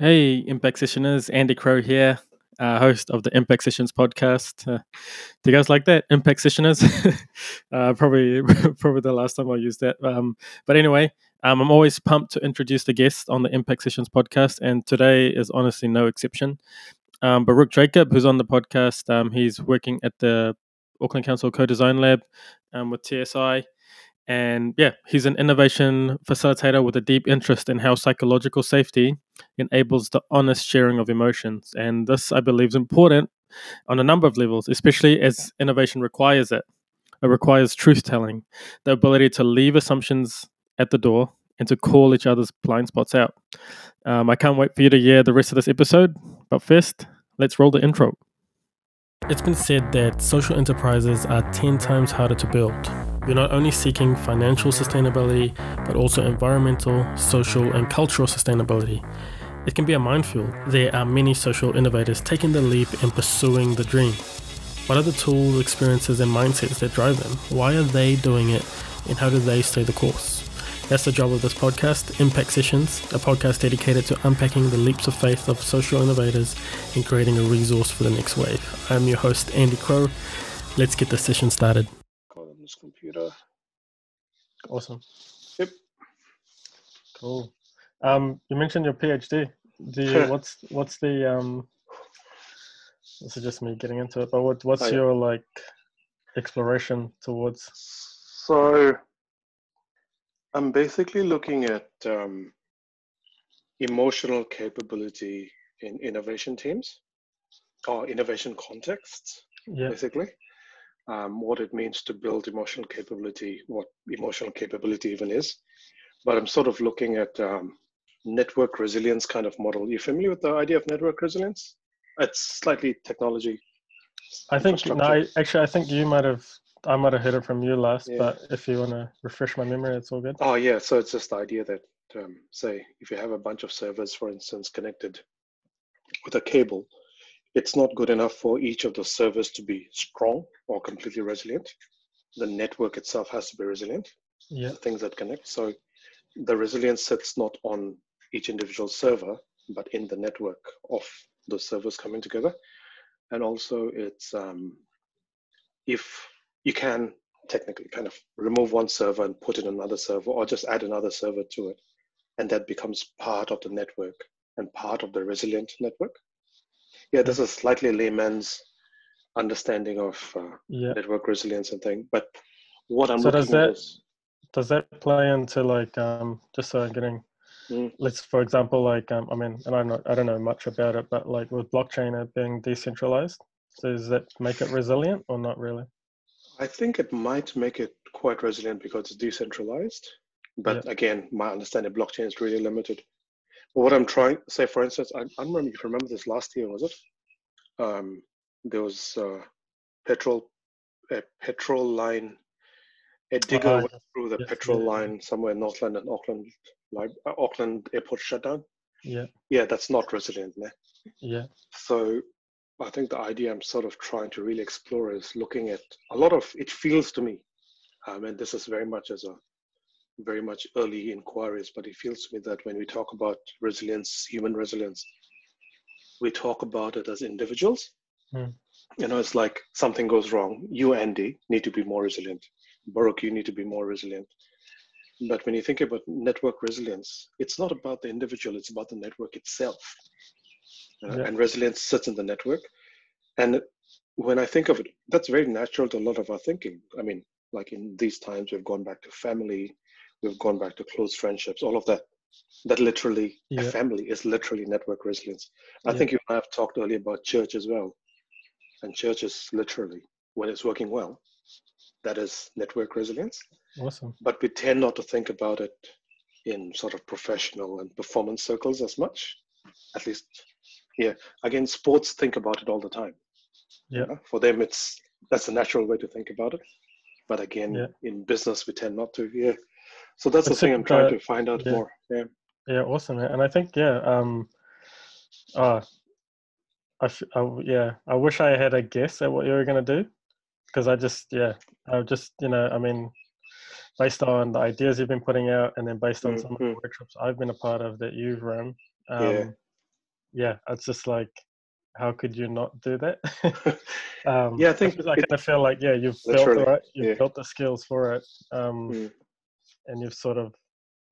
Hey, Impact Sessioners, Andy Crow here, uh, host of the Impact Sessions podcast. Uh, do you guys like that, Impact Sessioners? uh, probably, probably the last time I used that. Um, but anyway, um, I'm always pumped to introduce the guest on the Impact Sessions podcast, and today is honestly no exception. Um, Baruch Jacob, who's on the podcast, um, he's working at the Auckland Council Co-Design Lab um, with TSI. And yeah, he's an innovation facilitator with a deep interest in how psychological safety enables the honest sharing of emotions. And this, I believe, is important on a number of levels, especially as innovation requires it. It requires truth telling, the ability to leave assumptions at the door and to call each other's blind spots out. Um, I can't wait for you to hear the rest of this episode. But first, let's roll the intro. It's been said that social enterprises are 10 times harder to build. You're not only seeking financial sustainability, but also environmental, social, and cultural sustainability. It can be a minefield. There are many social innovators taking the leap and pursuing the dream. What are the tools, experiences, and mindsets that drive them? Why are they doing it? And how do they stay the course? That's the job of this podcast, Impact Sessions, a podcast dedicated to unpacking the leaps of faith of social innovators and creating a resource for the next wave. I'm your host, Andy Crow. Let's get the session started. Computer. Awesome. Yep. Cool. Um, you mentioned your PhD. Do you, what's what's the um? This is just me getting into it, but what what's Oh, yeah. your like exploration towards? So I'm basically looking at um, emotional capability in innovation teams or innovation contexts, Yeah. basically. Um, what it means to build emotional capability, what emotional capability even is. But I'm sort of looking at um, network resilience kind of model. You familiar with the idea of network resilience? It's slightly technology. I think no. I, actually I think you might have I might have heard it from you last, Yeah. but if you want to refresh my memory, it's all good. Oh yeah, so it's just the idea that um, say if you have a bunch of servers, for instance, connected with a cable, it's not good enough for each of those servers to be strong or completely resilient. The network itself has to be resilient. Yeah. The things that connect. So the resilience sits not on each individual server, but in the network of those servers coming together. And also, it's um, if you can technically kind of remove one server and put in another server or just add another server to it and that becomes part of the network and part of the resilient network yeah this is slightly layman's understanding of uh, Yeah. network resilience and thing but what i'm So does looking at that- is Does that play into like um just so I'm getting Mm. let's for example like um I mean and I don't I don't know much about it, but like with blockchain it being decentralized, so does that make it resilient or not really? i think it might make it quite resilient because it's decentralized but again my understanding of blockchain is really limited what i'm trying say for instance i, I don't remember if you remember this last year was it? Um, there was uh, petrol a petrol line a digger Ah, went through the yes, petrol yeah, line somewhere in Northland and Auckland like uh, Auckland airport shutdown. Yeah, yeah that's not resilient yeah, so I think the idea I'm sort of trying to really explore is looking at a lot of it feels to me, um, and this is very much as a very much early inquiries, but it feels to me that when we talk about resilience, human resilience, we talk about it as individuals. Hmm. You know, it's like something goes wrong. You, Andy, need to be more resilient. Baruch, you need to be more resilient. But when you think about network resilience, it's not about the individual, it's about the network itself. Uh, Yeah. And resilience sits in the network. And when I think of it, that's very natural to a lot of our thinking. I mean, like in these times, we've gone back to family, we've gone back to close friendships, all of that. That literally, a family is literally network resilience. I Yeah. think you and I have talked earlier about church as well. And church is literally, when it's working well, that is network resilience awesome. but we tend not to think about it in sort of professional and performance circles as much at least yeah again sports think about it all the time you Yeah. know? for them it's that's a natural way to think about it but again Yeah. in business we tend not to yeah so that's the thing I'm trying uh, to find out yeah. more yeah Yeah, awesome. And I think yeah, um, uh, I, f- I yeah, I wish I had a guess at what you were gonna do, because I just yeah, I just you know, I mean, based on the ideas you've been putting out, and then based on some of the Mhm. workshops I've been a part of that you've run, um, Yeah. yeah, it's just like, how could you not do that? um, yeah, I think I kind of feel like yeah, you've built the right, you've yeah. built the skills for it, um, Mm. And you've sort of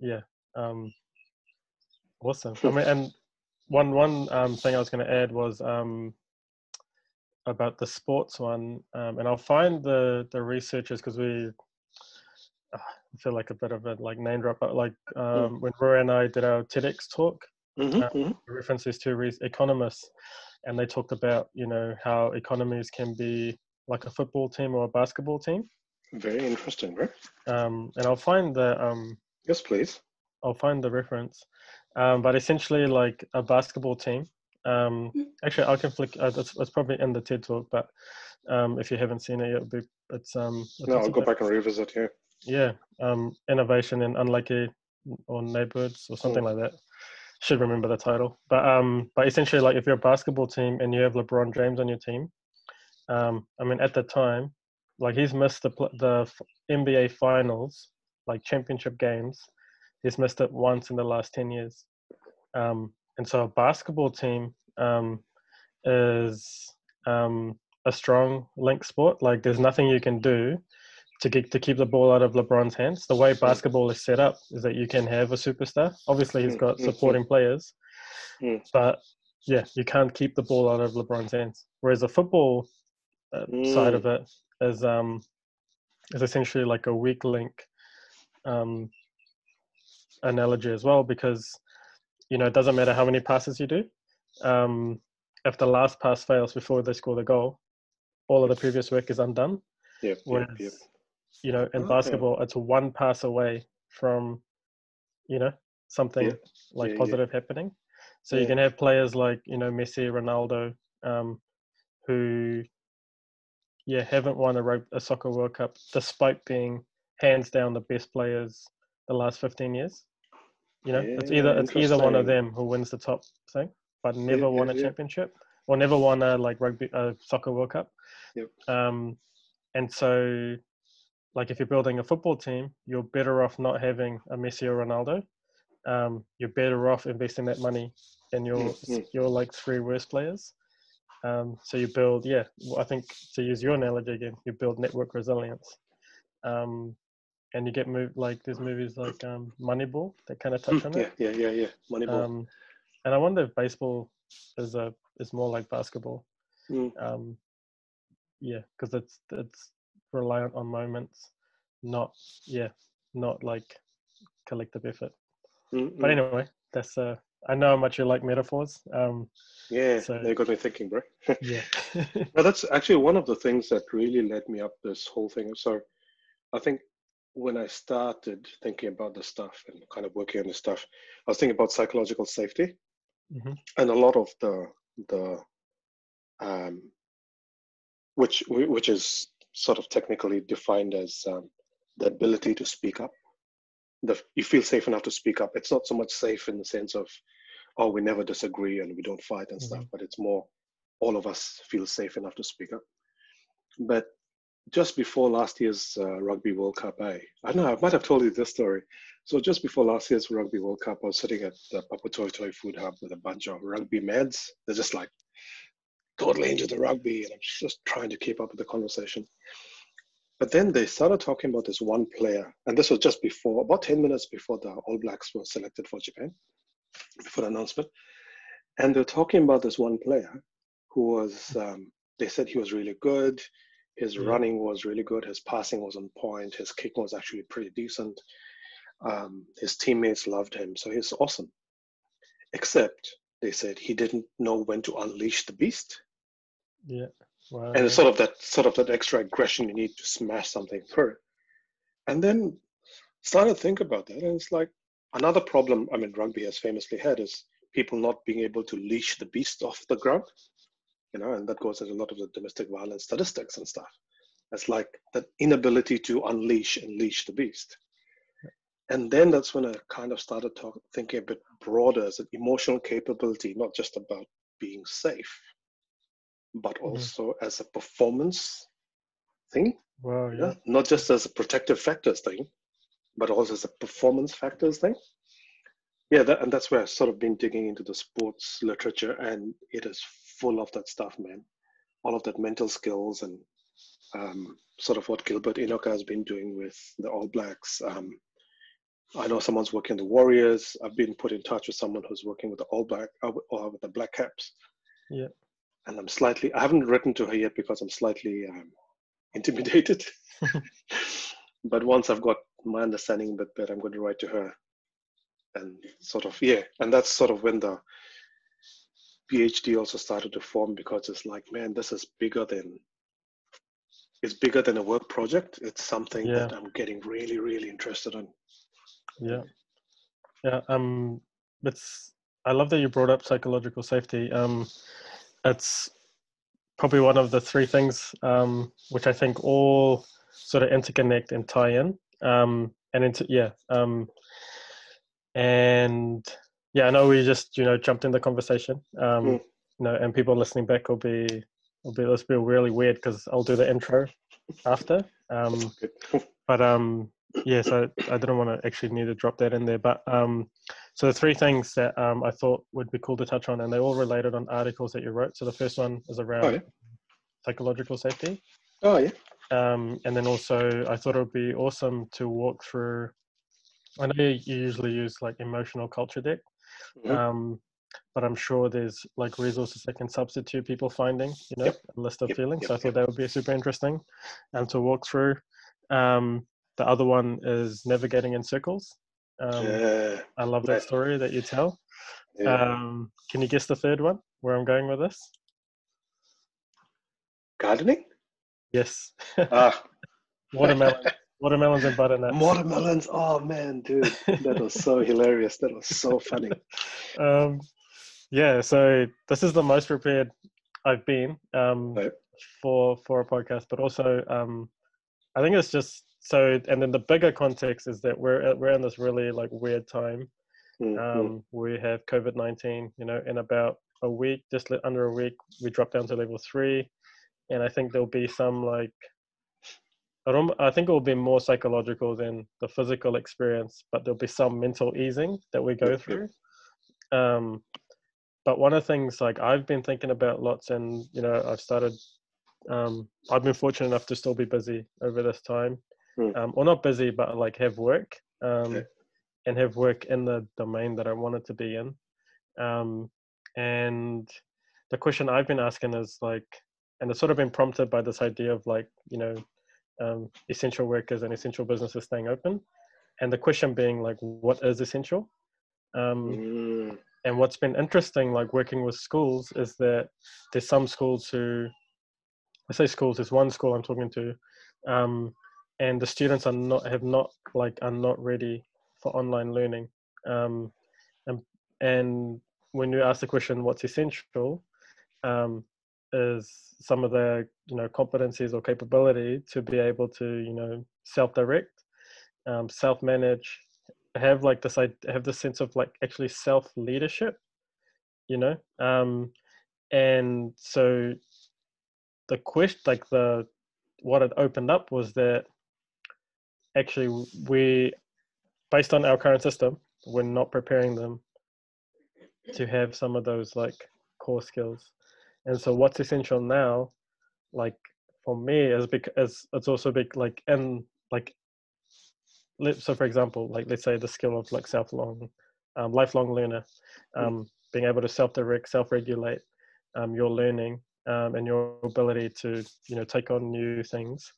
yeah, um, awesome. I mean, and one one um, thing I was going to add was um, about the sports one, um, and I'll find the the researchers because we. uh, feel like a bit of a like name drop, but like um, when Roy and I did our TEDx talk, Mhm, Uh, mhm. references to re- economists, and they talked about you know how economies can be like a football team or a basketball team. Very interesting, right? Um, and I'll find the um, Yes, please. I'll find the reference. Um, but essentially, like a basketball team. Um, actually, I can flick. Uh, it's, it's probably in the TED talk, but um, if you haven't seen it, it'll be it's um. it No, I'll go about- back and revisit here. yeah um innovation in unlucky or neighborhoods or something like that should remember the title but um but essentially like if you're a basketball team and you have lebron james on your team um i mean at the time like he's missed the the nba finals like championship games he's missed it once in the last 10 years um and so a basketball team um is um a strong link sport like there's nothing you can do to get to keep the ball out of LeBron's hands. The way basketball is set up is that you can have a superstar. Obviously, he's got Mm, mm, supporting players, Mm. but yeah, you can't keep the ball out of LeBron's hands. Whereas the football uh, side of it is um is essentially like a weak link um analogy as well because you know it doesn't matter how many passes you do. Um, if the last pass fails before they score the goal, all of the previous work is undone. Yep, yep, Whereas, yep. you know, in Okay. basketball, it's one pass away from, you know, something Yeah, like yeah, yeah. positive happening. So you can have players like, you know, Messi, Ronaldo, um, who, yeah, haven't won a, a soccer World Cup despite being hands down the best players the last 15 years. You know, it's either it's either one of them who wins the top thing, but never won yeah, a yeah. championship or never won a like rugby a soccer World Cup. Yep. Um, and so, like if you're building a football team, you're better off not having a Messi or Ronaldo. Um, you're better off investing that money in your Mm, mm. your like three worst players. Um, so you build, yeah. I think to use your analogy again, you build network resilience. Um, and you get moved like there's movies like um, Moneyball that kind of touch on Yeah, it. yeah, yeah, yeah. Moneyball. Um, and I wonder if baseball is a is more like basketball. Mm. Um, yeah, because it's it's reliant on moments, not yeah, not like collective effort. Mm, But mm. anyway, that's uh, I know how much you like metaphors. Um, yeah, so- they got me thinking, bro. yeah, Well, that's actually one of the things that really led me up this whole thing. So, I think when I started thinking about this stuff and kind of working on this stuff, I was thinking about psychological safety, Mhm. and a lot of the the um, which which is sort of technically defined as um, the ability to speak up. The you feel safe enough to speak up. It's not so much safe in the sense of, oh, we never disagree and we don't fight and stuff, but it's more all of us feel safe enough to speak up. But just before last year's uh, Rugby World Cup, I, I don't know, I might have told you this story. So just before last year's Rugby World Cup, I was sitting at the Papatoetoe Toy Food Hub with a bunch of rugby meds. They're just like totally into the rugby, and I'm just trying to keep up with the conversation. But then they started talking about this one player, and this was just before, about 10 minutes before the All Blacks were selected for Japan, before the announcement. And they're talking about this one player who was, um, they said he was really good. His running was really good. His passing was on point. His kick was actually pretty decent. Um, his teammates loved him. So he's awesome. Except they said he didn't know when to unleash the beast. yeah. And it's sort of that sort of that extra aggression you need to smash something through. And then started to think about that. And it's like another problem I mean rugby has famously had is people not being able to leash the beast off the ground. You know, and that goes into a lot of the domestic violence statistics and stuff. It's like that inability to unleash and leash the beast. And then that's when I kind of started talk, thinking a bit broader as an emotional capability, not just about being safe, but Mhm. also as a performance thing. wow. Yeah. Yeah. Not just as a protective factors thing, but also as a performance factors thing. yeah, that, and that's where I've sort of been digging into the sports literature, and it is full of that stuff, man. All of that mental skills and um, sort of what Gilbert Enoka has been doing with the All Blacks. Um, I know someone's working the Warriors. I've been put in touch with someone who's working with the All Black uh, or with the Black Caps. Yeah. And I'm slightly. I haven't written to her yet because I'm slightly um, intimidated. but once I've got my understanding a bit better, I'm going to write to her and sort of yeah. And that's sort of when the PhD also started to form because it's like, man, this is bigger than it's bigger than a work project. It's something Yeah. that I'm getting really, really interested in. Yeah, yeah. Um, it's. I love that you brought up psychological safety. Um, it's probably one of the three things um, which I think all sort of interconnect and tie in. Um, and into yeah. Um, and yeah, I know we just you know jumped in the conversation. Um, Mm. you know, and people listening back will be will be this will be really weird because I'll do the intro after. Um, but um yeah so i didn't want to actually need to drop that in there but um so the three things that um i thought would be cool to touch on and they all related on articles that you wrote so the first one is around Oh yeah. psychological safety Oh yeah. um and then also i thought it would be awesome to walk through i know you usually use like emotional culture deck Mhm. um but i'm sure there's like resources that can substitute people finding you know Yep. a list of Yep, feelings yep, so i thought that would be super interesting um to walk through um the other one is navigating in circles um yeah. i love that story that you tell yeah. um can you guess the third one where i'm going with this Gardening? yes Ah, watermelon watermelons and butternuts watermelons. Oh man, dude, that was so hilarious. That was so funny. um, yeah, so this is the most prepared I've been um, Right. for for a podcast, but also um, I think it's just so. And then the bigger context is that we're we're in this really like weird time. Mm, mm. Um, we have COVID nineteen. You know, in about a week, just under a week, we drop down to level three, and I think there'll be some like. I don't. I think it will be more psychological than the physical experience, but there'll be some mental easing that we go through. Um, but one of the things like I've been thinking about lots, and you know, I've started. Um, I've been fortunate enough to still be busy over this time, Mm. um, or not busy, but like have work, um, and have work in the domain that I wanted to be in. Um, and the question I've been asking is like, and it's sort of been prompted by this idea of like, you know, um, essential workers and essential businesses staying open, and the question being like, what is essential? Um, Mm, and what's been interesting like working with schools is that there's some schools who i say schools there's one school i'm talking to um, and the students are not have not like are not ready for online learning. Um, and and when you ask the question what's essential um, is some of the you know competencies or capability to be able to you know self-direct um, self-manage have like this i have this sense of like actually self leadership you know? Um and so the question like the what it opened up was that actually we based on our current system we're not preparing them to have some of those like core skills. And so what's essential now like for me is because it's also big like and like so for example like let's say the skill of like self-long um, lifelong learner um, being able to self-direct self-regulate um, your learning um, and your ability to you know take on new things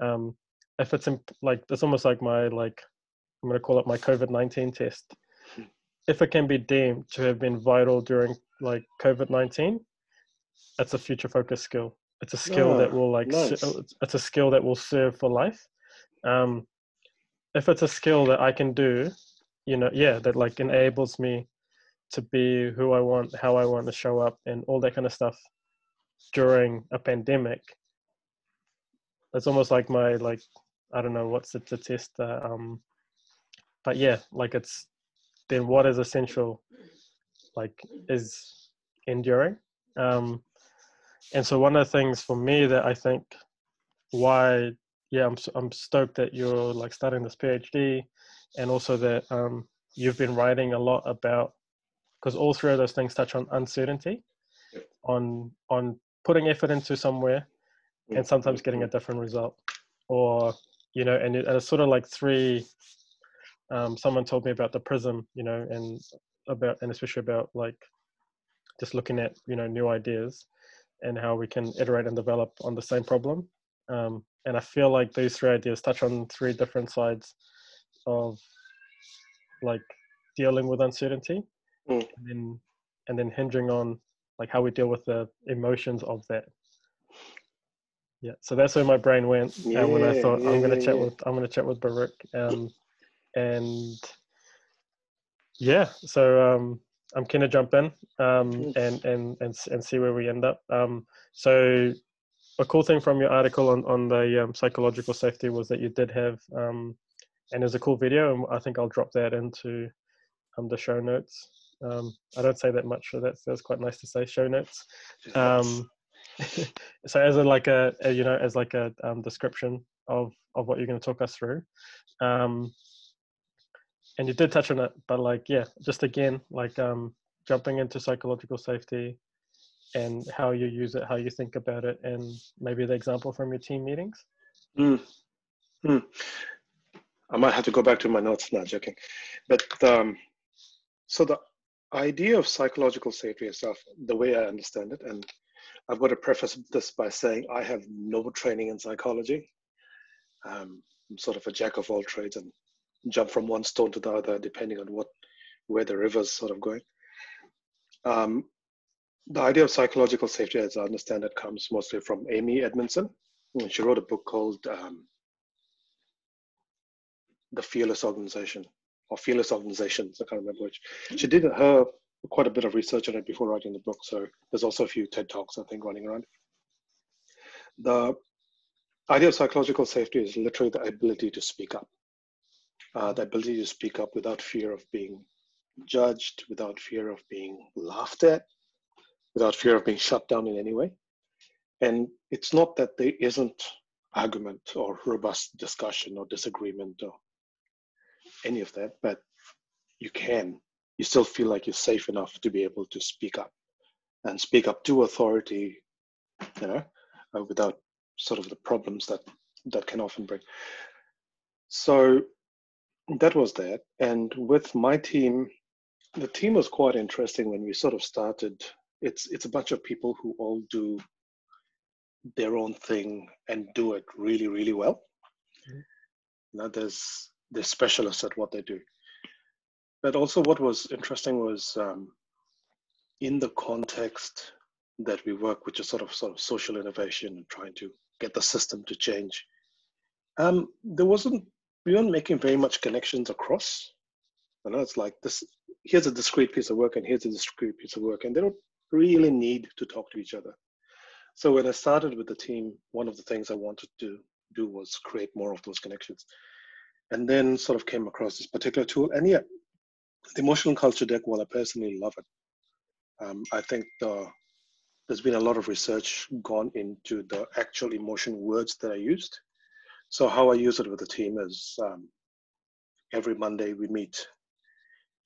um, if it's imp- like it's almost like my like i'm going to call it my covid-19 test. If it can be deemed to have been vital during like covid-19 it's a future focused skill. It's a skill that Ah, will like nice. it's- it's a skill that will serve for life. Um, if it's a skill that i can do you know yeah that like enables me to be who i want how i want to show up and all that kind of stuff during a pandemic it's almost like my like i don't know what's the, the test uh, um but yeah like it's then what is essential like is enduring. Um and so one of the things for me that i think why yeah i'm, I'm stoked that you're like starting this phd and also that um you've been writing a lot about because all three of those things touch on uncertainty, on on putting effort into somewhere, and sometimes getting a different result, or you know, and, it, and it's sort of like three. Um, someone told me about the prism, you know, and about and especially about like just looking at you know new ideas and how we can iterate and develop on the same problem. Um, and I feel like these three ideas touch on three different sides of like dealing with uncertainty, Mm. and then and then hinging on like how we deal with the emotions of that. Yeah, so that's where my brain went Yeah, uh, when I thought yeah, I'm gonna yeah, chat yeah. with I'm gonna chat with Baruch, um, and yeah, so um, I'm keen to jump in um, and and and and see where we end up. Um, so a cool thing from your article on on the um, psychological safety was that you did have um, and there's a cool video, and I think I'll drop that into um, the show notes. Um, I don't say that much, so that's that's quite nice to say show notes. Um, so as a like a, a you know as like a um, description of of what you're going to talk us through, um, and you did touch on it, but like yeah, just again like um, jumping into psychological safety and how you use it, how you think about it, and maybe the example from your team meetings. Mm. Mm. I might have to go back to my notes. Not joking, but um, so the idea of psychological safety itself, the way I understand it, and I've got to preface this by saying I have no training in psychology. Um, I'm sort of a jack of all trades and jump from one stone to the other depending on what where the river's sort of going. Um, the idea of psychological safety, as I understand it, comes mostly from Amy Edmondson. She wrote a book called um, The Fearless Organization or Fearless Organizations. I can't remember which. She did her quite a bit of research on it before writing the book. So there's also a few TED Talks, I think, running around. The idea of psychological safety is literally the ability to speak up. Uh, the ability to speak up without fear of being judged, without fear of being laughed at, without fear of being shut down in any way. And it's not that there isn't argument or robust discussion or disagreement or any of that, but you can, you still feel like you're safe enough to be able to speak up and speak up to authority, you know, uh, without sort of the problems that that can often bring. So that was that. And with my team, the team was quite interesting when we sort of started. It's it's a bunch of people who all do their own thing and do it really, really well. Mhm. Now there's they're specialists at what they do. But also, what was interesting was um, in the context that we work, which is sort of sort of social innovation and trying to get the system to change. Um, there wasn't we weren't making very much connections across. You know, it's like this. Here's a discrete piece of work, and here's a discrete piece of work, and they don't really need to talk to each other. So when I started with the team, one of the things I wanted to do was create more of those connections, and then sort of came across this particular tool. And yeah, the emotional culture deck. Well, I personally love it. Um, I think the there's been a lot of research gone into the actual emotion words that I used. So how I use it with the team is um, every Monday we meet.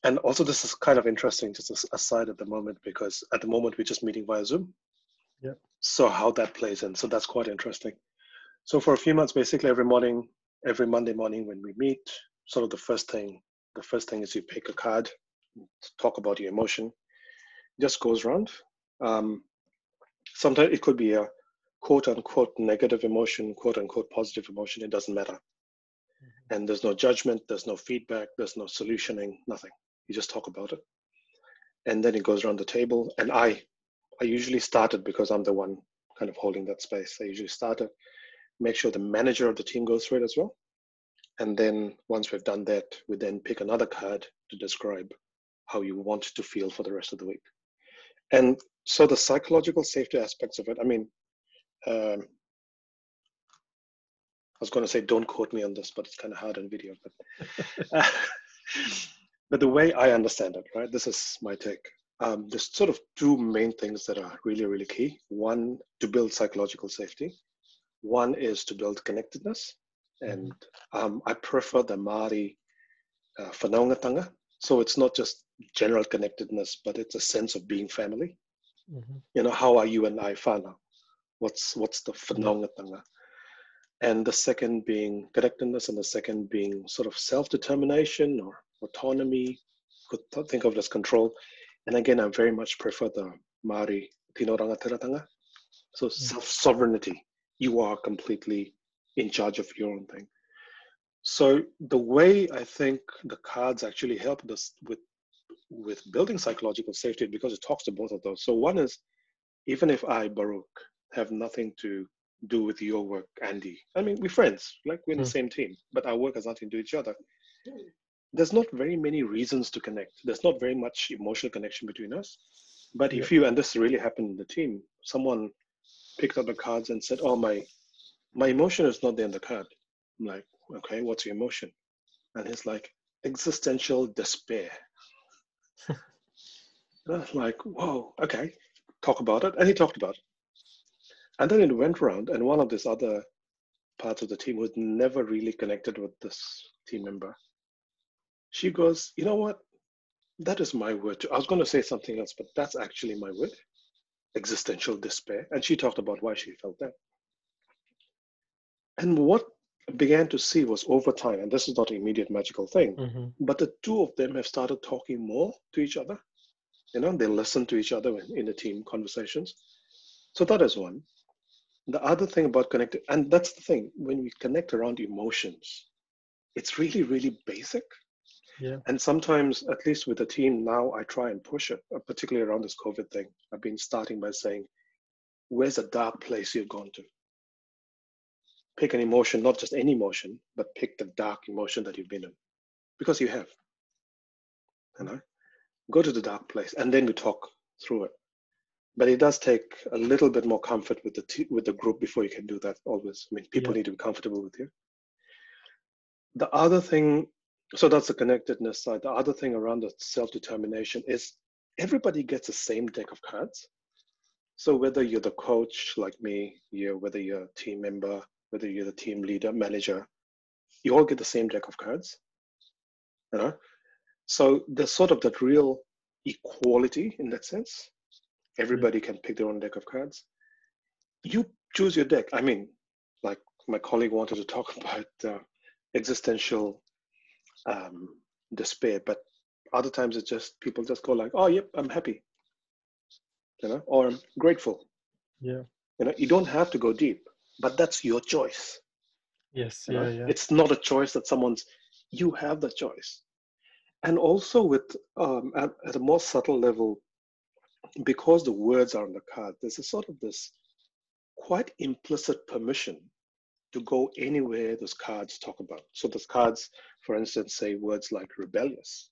And also this is kind of interesting, just as aside at the moment, because at the moment we're just meeting via Zoom. Yep. So how that plays in, so that's quite interesting. So for a few months, basically every morning, every Monday morning when we meet, sort of the first thing, the first thing is you pick a card, talk about your emotion, just goes around. Um, sometimes it could be a quote unquote negative emotion, quote unquote positive emotion, it doesn't matter. And there's no judgment, there's no feedback, there's no solutioning, nothing. You just talk about it. And then it goes around the table. And I I usually start it because I'm the one kind of holding that space. I usually start it, make sure the manager of the team goes through it as well. And then once we've done that, we then pick another card to describe how you want to feel for the rest of the week. And so the psychological safety aspects of it, I mean, um, I was going to say, don't quote me on this, but it's kind of hard on video. But, but the way I understand it, right, this is my take. Um, there's sort of two main things that are really, really key. One, to build psychological safety. One is to build connectedness. And um, I prefer the Māori uh, whanaungatanga. So it's not just general connectedness, but it's a sense of being family. Mm-hmm. You know, how are you and I whānau? What's what's the whanaungatanga? And the second being connectedness, and the second being sort of self-determination or autonomy. Could think of it as control. And again, I very much prefer the Māori Tino Rangatiratanga. So self-sovereignty. You are completely in charge of your own thing. So the way I think the cards actually helped us with with building psychological safety because it talks to both of those. So one is even if I, Baruch, have nothing to do with your work, Andy. I mean, we're friends, like we're in the Mm. same team, but our work has nothing to do with each other. There's not very many reasons to connect. There's not very much emotional connection between us. But if you, and this really happened in the team, someone picked up the cards and said, "Oh, my, my emotion is not there in the card." I'm like, "Okay, what's your emotion?" And he's like, "Existential despair." and I was like, "Whoa, okay, talk about it." And he talked about it. And then it went around, and one of these other parts of the team who had never really connected with this team member, she goes, "You know what? That is my word. Too. I was going to say something else, but that's actually my word existential despair. And she talked about why she felt that. And what I began to see was over time, and this is not an immediate magical thing, Mm-hmm. but the two of them have started talking more to each other. You know, they listen to each other in, in the team conversations. So that is one. The other thing about connecting, and that's the thing, when we connect around emotions, it's really, really basic. Yeah. And sometimes, at least with the team now, I try and push it, uh, particularly around this COVID thing. I've been starting by saying, where's a dark place you've gone to? Pick an emotion, not just any emotion, but pick the dark emotion that you've been in, because you have. You know, go to the dark place, and then we talk through it. But it does take a little bit more comfort with the t- with the group before you can do that. Always, I mean, people Yeah. need to be comfortable with you. The other thing, so that's the connectedness side. The other thing around the self determination is everybody gets the same deck of cards. So whether you're the coach like me, you whether you're a team member, whether you're the team leader, manager, you all get the same deck of cards. You know, so there's sort of that real equality in that sense. Everybody can pick their own deck of cards. You choose your deck. I mean, like my colleague wanted to talk about uh, existential um, despair, but other times it's just people just go like, "Oh, yep, I'm happy," you know, or "I'm grateful." Yeah. You know, you don't have to go deep, but that's your choice. Yes. you know? Yeah. Yeah. It's not a choice that someone's. You have the choice, and also with um, at, at a more subtle level, because the words are on the card, there's a sort of this quite implicit permission to go anywhere those cards talk about. So those cards, for instance, say words like rebellious,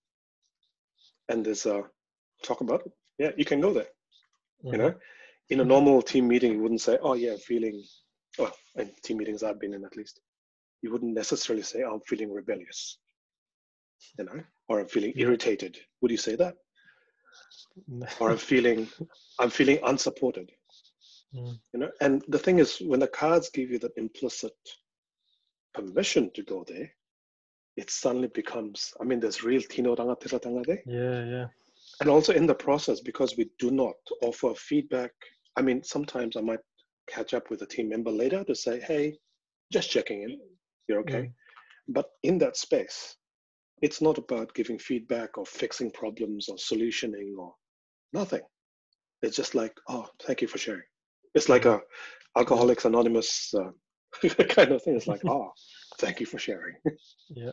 and there's a talk about it. Yeah, you can go there. You Mhm. know, in a normal team meeting, you wouldn't say, "Oh yeah, feeling." Well, in team meetings I've been in, at least, you wouldn't necessarily say, "I'm feeling rebellious," you know, or "I'm feeling irritated." Would you say that? Or "I'm feeling, I'm feeling unsupported." Mm. You know, and the thing is, when the cards give you that implicit permission to go there, it suddenly becomes. I mean, there's real tino rangatiratanga there. Yeah. Yeah. and also in the process because we do not offer feedback i mean sometimes i might catch up with a team member later to say hey just checking in. You're okay. Mm. but in that space it's not about giving feedback or fixing problems or solutioning or nothing. It's just like oh thank you for sharing. It's like a alcoholics anonymous uh, kind of thing. It's like oh thank you for sharing. Yeah.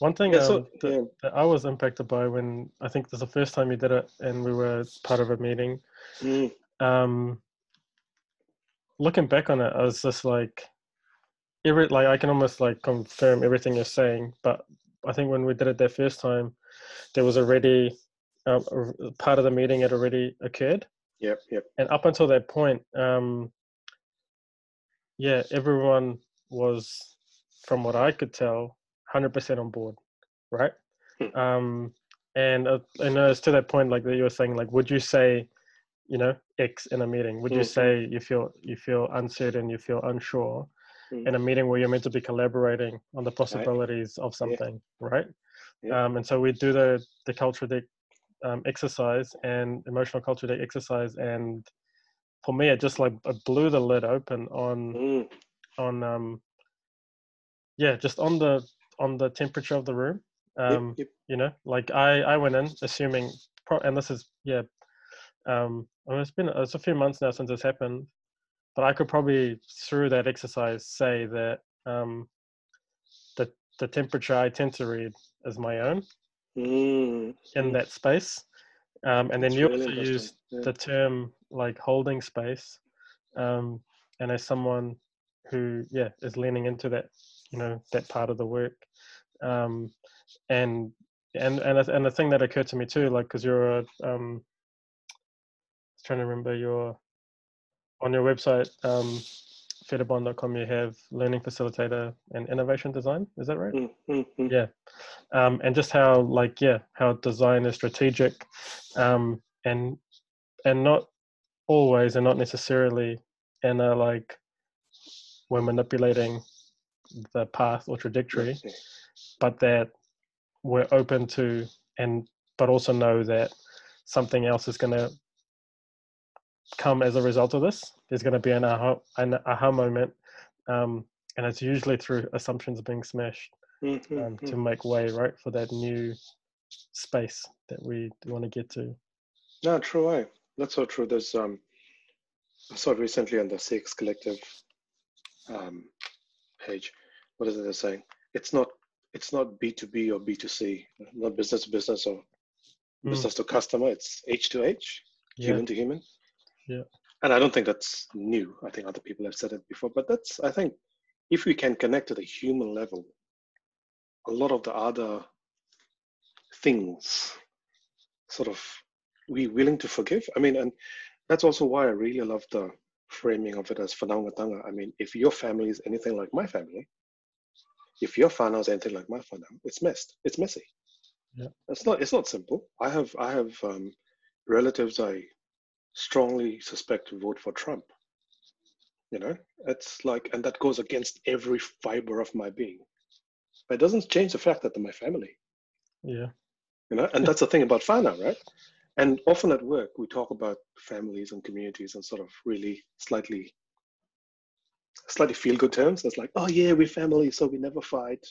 One thing yeah so um, that, yeah. that I was impacted by when I think this is the first time you did it, and we were part of a meeting. Mm, Um, looking back on it, I was just like, every like I can almost like confirm everything you're saying. But I think when we did it that first time, there was already um, part of the meeting had already occurred, yep yep and up until that point, um, yeah, everyone was, from what I could tell, hundred percent on board, right? Hmm. Um, and uh, and uh, it's to that point, like that you were saying, like, would you say, you know, X in a meeting? Would you Mhm. say you feel you feel uncertain, you feel unsure Mm. in a meeting where you're meant to be collaborating on the possibilities of something, right? Yeah. Um, and so we do the the culture deck um, exercise and emotional culture deck exercise, and for me, it just like it blew the lid open on Mm, on um yeah just on the on the temperature of the room yep, um yep. you know like i i went in assuming pro- and this is yeah um It's been it's a few months now since this happened but i could probably through that exercise say that um the the temperature i tend to read is my own Mm, in that space. Um and then you really also use Yeah. the term like holding space um and as someone who yeah is leaning into that you know that part of the work um and and and a- and the thing that occurred to me too like because you're a, um trying to remember your on your website um fedabond.com you have learning facilitator and innovation design is that right? Mm, mm, mm. yeah. Um, and just how like yeah how design is strategic um, and and not always and not necessarily in a like we're manipulating the path or trajectory but that we're open to and but also know that something else is going to come as a result of this there's going to be an aha, an aha moment um, and it's usually through assumptions being smashed Mm, mm, um, mm. to make way right for that new space that we want to get to No, true. I. That's so true. There's um, I saw it recently on the Six Collective um, page. What is it they're saying? It's not it's not B two B or B two C, not business to business or Mm, business to customer. It's H to H, human to human. Yeah. And I don't think that's new. I think other people have said it before, but that's I think if we can connect to the human level, a lot of the other things sort of we willing to forgive. I mean, and that's also why I really love the framing of it as whanaungatanga. I mean, if your family is anything like my family, if your whānau is anything like my whānau, it's messed. It's messy. Yeah. It's not. It's not simple. I have. I have um, relatives I strongly suspect to vote for Trump. You know, it's like, and that goes against every fiber of my being. But it doesn't change the fact that they're my family. Yeah. You know? And that's the thing about whānau, right? And often at work we talk about families and communities and sort of really slightly slightly feel good terms. It's like oh yeah we're family so we never fight.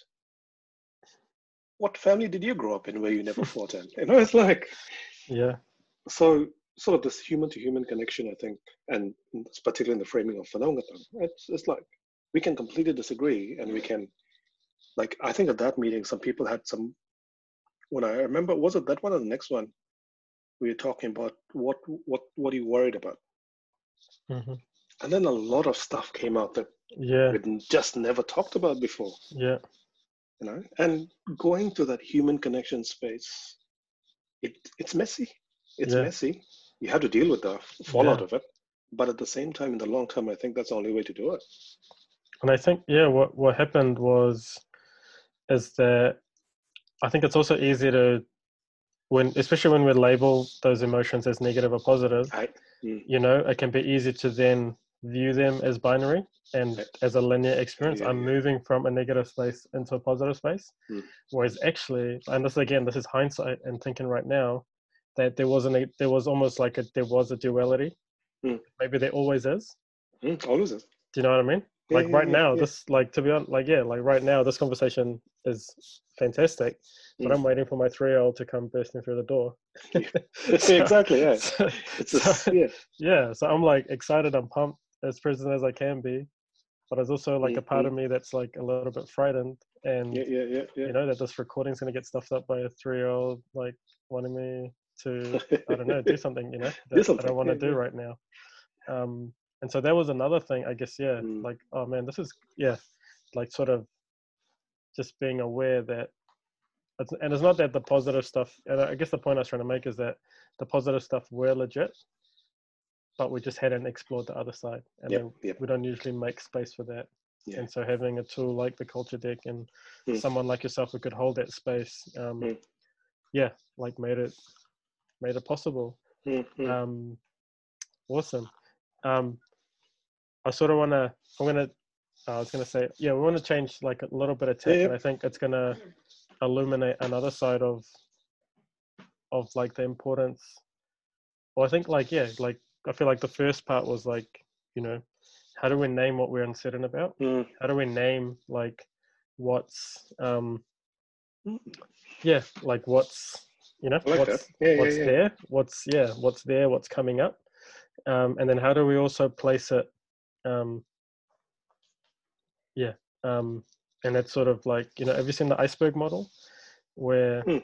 What family did you grow up in where you never fought in? You know it's like yeah. So sort of this human to human connection i think and particularly in the framing of whanaungatanga it's, it's like we can completely disagree and we can like i think at that meeting some people had some when i remember was it that one or the next one we were talking about what what what are you worried about? Hmm and then a lot of stuff came out that yeah. we'd just never talked about before. Yeah. You know and going to that human connection space it it's messy. It's Yeah. messy you have to deal with the fallout Yeah. of it but at the same time in the long term i think that's the only way to do it and i think yeah what what happened was is that i think it's also easy to when especially when we label those emotions as negative or positive i mm, you know it can be easy to then view them as binary and Yeah. as a linear experience Yeah, i'm yeah. moving from a negative space into a positive space Mm. whereas actually and this again this is hindsight and thinking right now that there wasn't a, there was almost like a there was a duality. Mm. maybe there always is. Mm, always is. Do you know what i mean? Yeah, like yeah, right yeah, now this like to be honest like yeah like right now this conversation is fantastic but Mm. i'm waiting for my three-year-old to come bursting through the door. Yeah. exactly yeah. So, it's so- yeah. yeah so i'm like excited i'm pumped as present as i can be but there's also like a part of me that's like a little bit frightened and yeah yeah yeah yeah. you know that this recording's going to get stuffed up by a three-year-old like wanting me to i don't know do something you know that i something, don't want to yeah, do yeah. right now um and so that was another thing i guess yeah Mm. like oh man this is yeah like sort of just being aware that it's, and it's not that the positive stuff and i guess the point i was trying to make is that the positive stuff were legit but we just hadn't explored the other side and yep then yep we don't usually make space for that Yeah. and so having a tool like the culture deck and Mm. someone like yourself who could hold that space um Mm. yeah like made it made it possible Mm, mm. um awesome um i sort of want to i'm gonna uh, i was gonna say yeah we want to change like a little bit of tech Yeah, and i think it's gonna illuminate another side of of like the importance. Well, I think like yeah, like I feel like the first part was like you know, how do we name what we're uncertain about? Mm. How do we name like what's um yeah like what's you know like what's. Yeah, yeah, what's yeah. there what's yeah what's there what's coming up um and then how do we also place it um yeah um and that's sort of like you know have you seen the iceberg model where Hmm.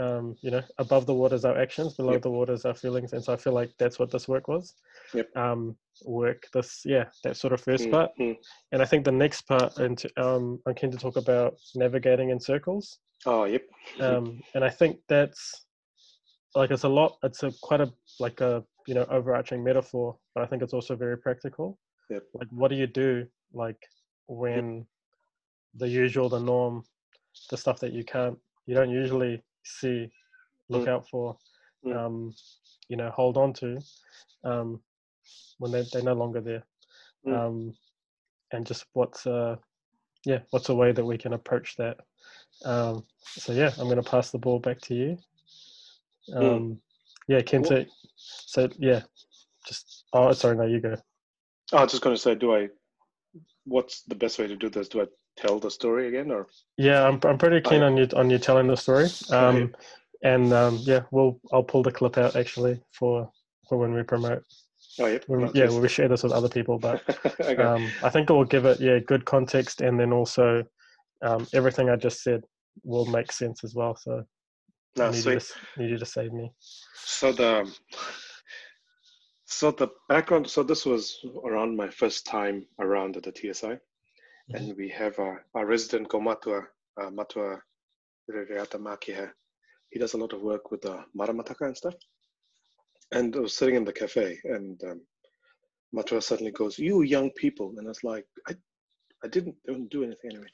um you know above the water is our actions below Yep. the water is our feelings and so i feel like that's what this work was Yep. um work this yeah that sort of first Mm, part mm. and I think the next part, and um, I'm keen to talk about navigating in circles. Oh, yep. Um, and I think that's like it's a lot. It's a quite a like a you know overarching metaphor, but I think it's also very practical. Yep. Like, what do you do like when the usual, the norm, the stuff that you can't, you don't usually see, look Mm. out for, Mm. um, you know, hold on to, um, when they they're no longer there Mm. um, and just what's uh, yeah, what's a way that we can approach that. Um, so yeah, I'm going to pass the ball back to you. Um, Mm. Yeah, Kenta. So yeah, just oh sorry, no, you go. I was just going to say, do I? What's the best way to do this? Do I tell the story again, or Yeah, I'm I'm pretty keen yeah. on you on you telling the story. Um, Okay. and um, yeah, we'll I'll pull the clip out actually for for when we promote. oh, yep. When, yeah, we share this with other people, but okay. um, I think it will give it yeah good context, and then also um, everything I just said will make sense as well. So I no, need, you to, need you to save me. So the so the background. So this was around my first time around at the TSI, and we have our, our resident Kaumātua uh, Matua Rereata Makiha here. He does a lot of work with the Maramataka and stuff. And I was sitting in the cafe, and um, Matua suddenly goes, "You young people," and I was like, "I, I didn't, didn't do anything anyway."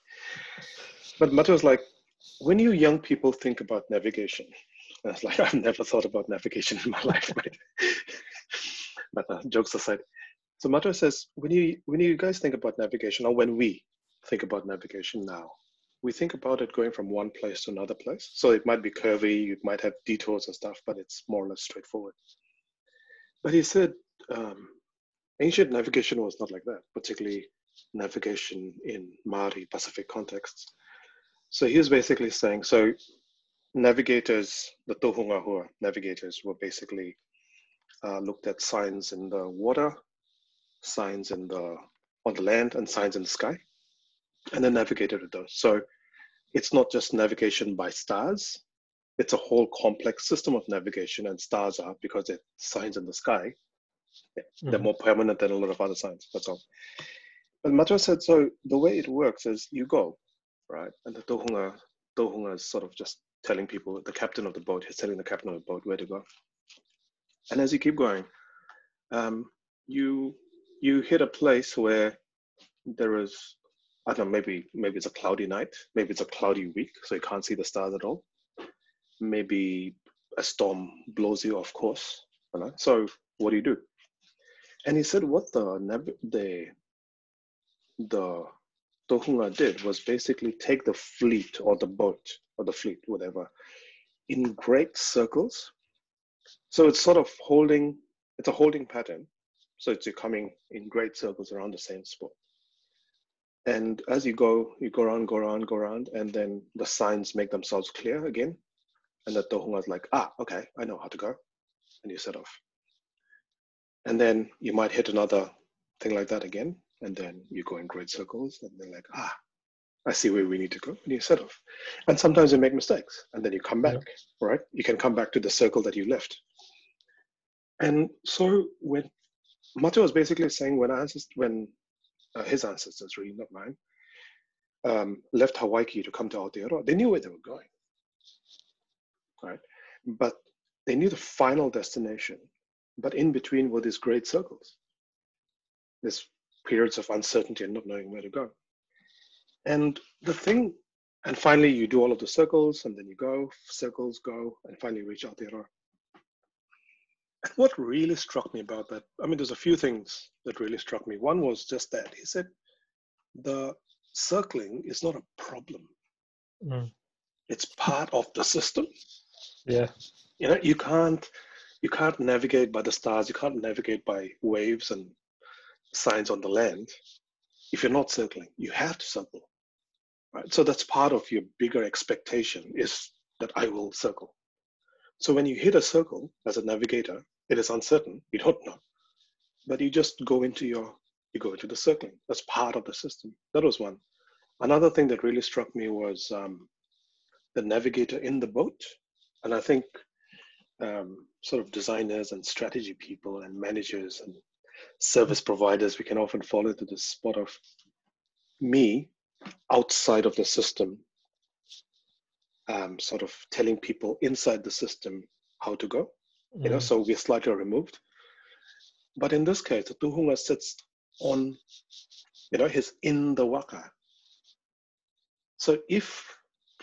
But Matua was like, "When you young people think about navigation," and I was like, "I've never thought about navigation in my life." Right? but uh, jokes aside, so Matua says, "When you when you guys think about navigation, or when we think about navigation now, we think about it going from one place to another place. So it might be curvy, you might have detours and stuff, but it's more or less straightforward." But he said um, ancient navigation was not like that, particularly navigation in Maori Pacific contexts. So he was basically saying, so navigators, the tohunga hua navigators were basically uh, looked at signs in the water, signs in the on the land, and signs in the sky, and then navigated with those. So it's not just navigation by stars; it's a whole complex system of navigation, and stars are because they're signs in the sky. They're Mhm. more permanent than a lot of other signs. That's all. But Matua said, so the way it works is you go, right? And the tohunga, tohunga is sort of just telling people, the captain of the boat, he's telling the captain of the boat where to go. And as you keep going, um, you you hit a place where there is, I don't know, maybe maybe it's a cloudy night, maybe it's a cloudy week, so you can't see the stars at all. Maybe a storm blows you off course. You know? So what do you do? And he said what the the the Tohunga did was basically take the fleet or the boat or the fleet, whatever, in great circles. So it's sort of holding, it's a holding pattern. So it's coming in great circles around the same spot. And as you go, you go around, go around, go around, and then the signs make themselves clear again. And the Tohunga is like, ah, okay, I know how to go. And you set off. And then you might hit another thing like that again. And then you go in great circles, and they're like, ah, I see where we need to go. And you set off. And sometimes you make mistakes, and then you come back, right? You can come back to the circle that you left. And so when Matua was basically saying when ancestors, when uh, his ancestors, really not mine, um, left Hawaiki to come to Aotearoa, they knew where they were going, right? But they knew the final destination. But in between were these great circles, these periods of uncertainty and not knowing where to go. And the thing, and finally you do all of the circles, and then you go, circles go, and finally reach out Aotearoa. And what really struck me about that, I mean, there's a few things that really struck me. One was just that he said the circling is not a problem. Mm. it's part of the system. Yeah. You know, you can't you can't navigate by the stars, you can't navigate by waves and signs on the land if you're not circling. You have to circle. Right? So that's part of your bigger expectation is that I will circle. So when you hit a circle as a navigator, it is uncertain, you don't know. But you just go into your you go into the circling. That's part of the system. That was one. Another thing that really struck me was um, the navigator in the boat. And I think um, sort of designers and strategy people and managers and service providers, we can often fall into the spot of me outside of the system, um, sort of telling people inside the system how to go. Mm. You know, mm. so we're slightly removed. But in this case, the Tohunga sits on, you know, he's in the waka. So if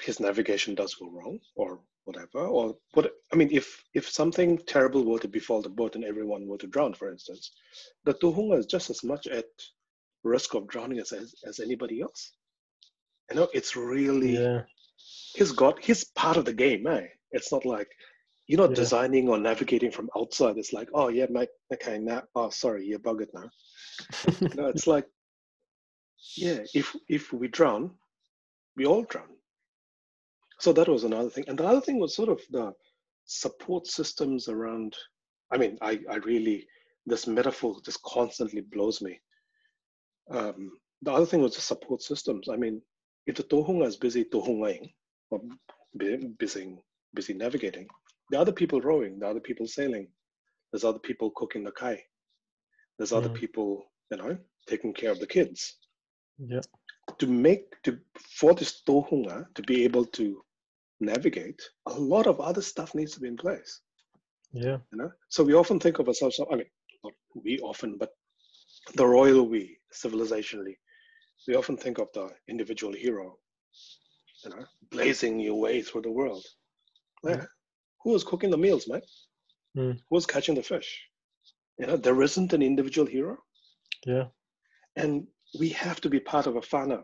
his navigation does go wrong or whatever, or what I mean, if if something terrible were to befall the boat and everyone were to drown, for instance, the Tohunga is just as much at risk of drowning as as, as anybody else. You know, it's really yeah. he's got he's part of the game, eh? It's not like you're not yeah. designing or navigating from outside. It's like, oh yeah, mate, okay, now oh sorry, you're buggered now. no, it's like, yeah, if if we drown, we all drown. So that was another thing. And the other thing was sort of the support systems around. I mean, I, I really, this metaphor just constantly blows me. Um, the other thing was the support systems. I mean, if the tohunga is busy tohungaing, or busy, busy navigating, the other people rowing, the other people sailing, there's other people cooking the kai, there's other mm. people, you know, taking care of the kids. Yeah. To make to for this tohunga to be able to navigate, a lot of other stuff needs to be in place. Yeah. You know, so we often think of ourselves. I mean, not we often, but the royal we, civilizationally, we often think of the individual hero, you know, blazing your way through the world. Yeah. Mm. Who was cooking the meals, mate? Mm. Who was catching the fish? You know, there isn't an individual hero. Yeah. And we have to be part of a whānau.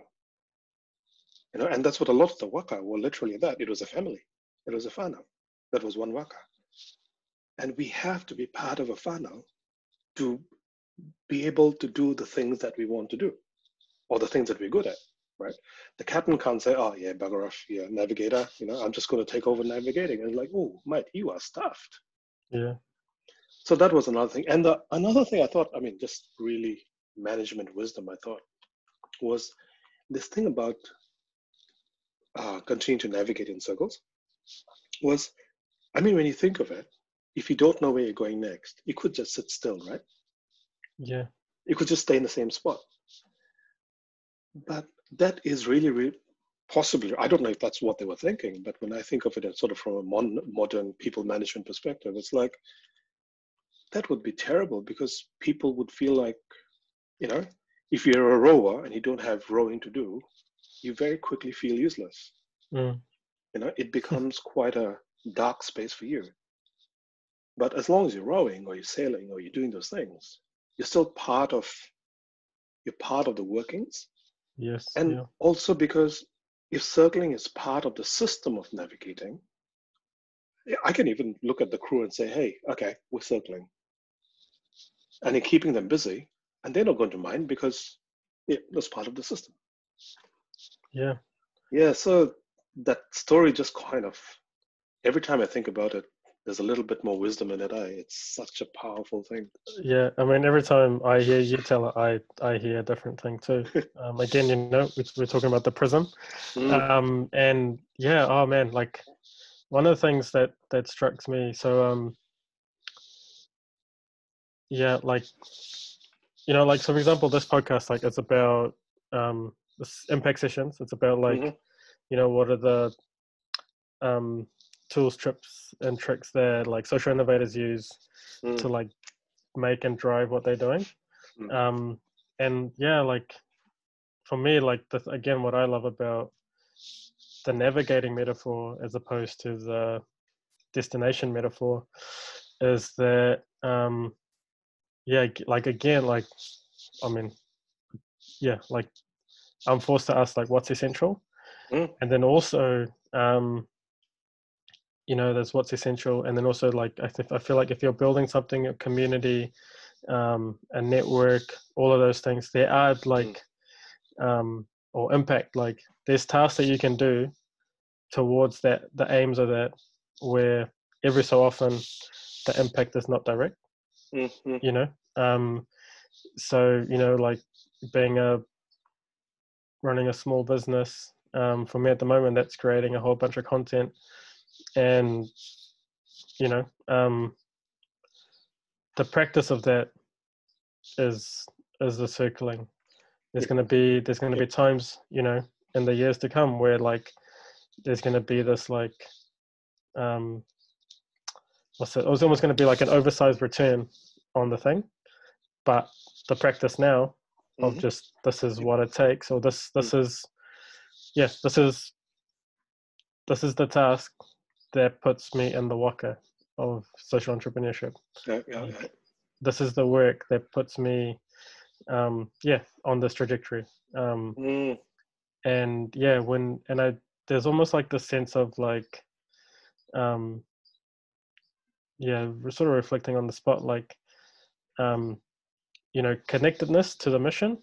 You know, and that's what a lot of the waka were literally that. It was a family. It was a whānau. That was one waka. And we have to be part of a whānau to be able to do the things that we want to do or the things that we're good at, right? The captain can't say, oh, yeah, bugger off, yeah, navigator, you know, I'm just going to take over navigating. And like, oh, mate, you are stuffed. Yeah. So that was another thing. And the, another thing I thought, I mean, just really management wisdom, I thought, was this thing about uh, continue to navigate in circles was, I mean, when you think of it, if you don't know where you're going next, you could just sit still, right? Yeah. You could just stay in the same spot. But that is really, really possibly, I don't know if that's what they were thinking, but when I think of it as sort of from a mon- modern people management perspective, it's like, that would be terrible because people would feel like, you know, if you're a rower and you don't have rowing to do, you very quickly feel useless. Mm. You know, it becomes quite a dark space for you. But as long as you're rowing or you're sailing or you're doing those things, you're still part of you're part of the workings. Yes. And yeah. also because if circling is part of the system of navigating, I can even look at the crew and say, hey, okay, we're circling. And in keeping them busy, and they're not going to mind because it was part of the system. Yeah. Yeah. So that story just kind of, every time I think about it, there's a little bit more wisdom in it. I, it's such a powerful thing. Yeah, I mean, every time I hear you tell it, I I hear a different thing too. um, again, you know, we're talking about the prism, mm. um, and yeah, oh man, like one of the things that that strikes me. So, um, yeah, like you know, like so for example, this podcast, like it's about um this impact sessions. It's about like, mm-hmm. you know, what are the um, tools, trips, and tricks that like social innovators use mm. to like make and drive what they're doing. Mm. Um, and yeah, like for me, like the, again, what I love about the navigating metaphor as opposed to the destination metaphor is that um yeah like again like i mean yeah like I'm forced to ask like what's essential, mm. and then also um, you know, there's what's essential, and then also like I, th- I feel like if you're building something, a community, um, a network, all of those things, there are like um, or impact. Like there's tasks that you can do towards that the aims of that, where every so often the impact is not direct. Mm-hmm. You know, um, so you know, like being a running a small business um, for me at the moment, that's creating a whole bunch of content, and you know, um, the practice of that is is the circling. There's going to be there's going to be times you know in the years to come where like there's going to be this like um what's it? It was almost going to be like an oversized return on the thing, but the practice now of Mhm. just this is what it takes, or this this is yeah this is this is the task that puts me in the waka of social entrepreneurship. Yeah, yeah, yeah. This is the work that puts me um yeah on this trajectory. Um Mm, and yeah when and i there's almost like the sense of like um yeah we're sort of reflecting on the spot like um you know connectedness to the mission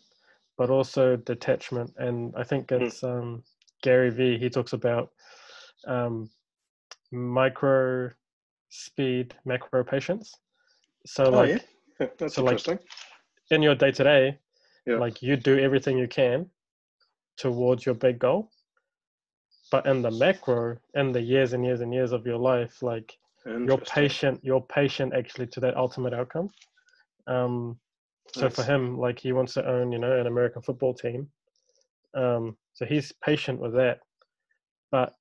but also detachment and i think Mm. it's um gary vee he talks about um micro speed macro patience so Oh, like yeah. That's so, like, in your day to day Yeah. like you do everything you can towards your big goal but in the macro in the years and years and years of your life like you're patient you're patient actually to that ultimate outcome. Um so for him like he wants to own you know an american football team. Um so he's patient with that. But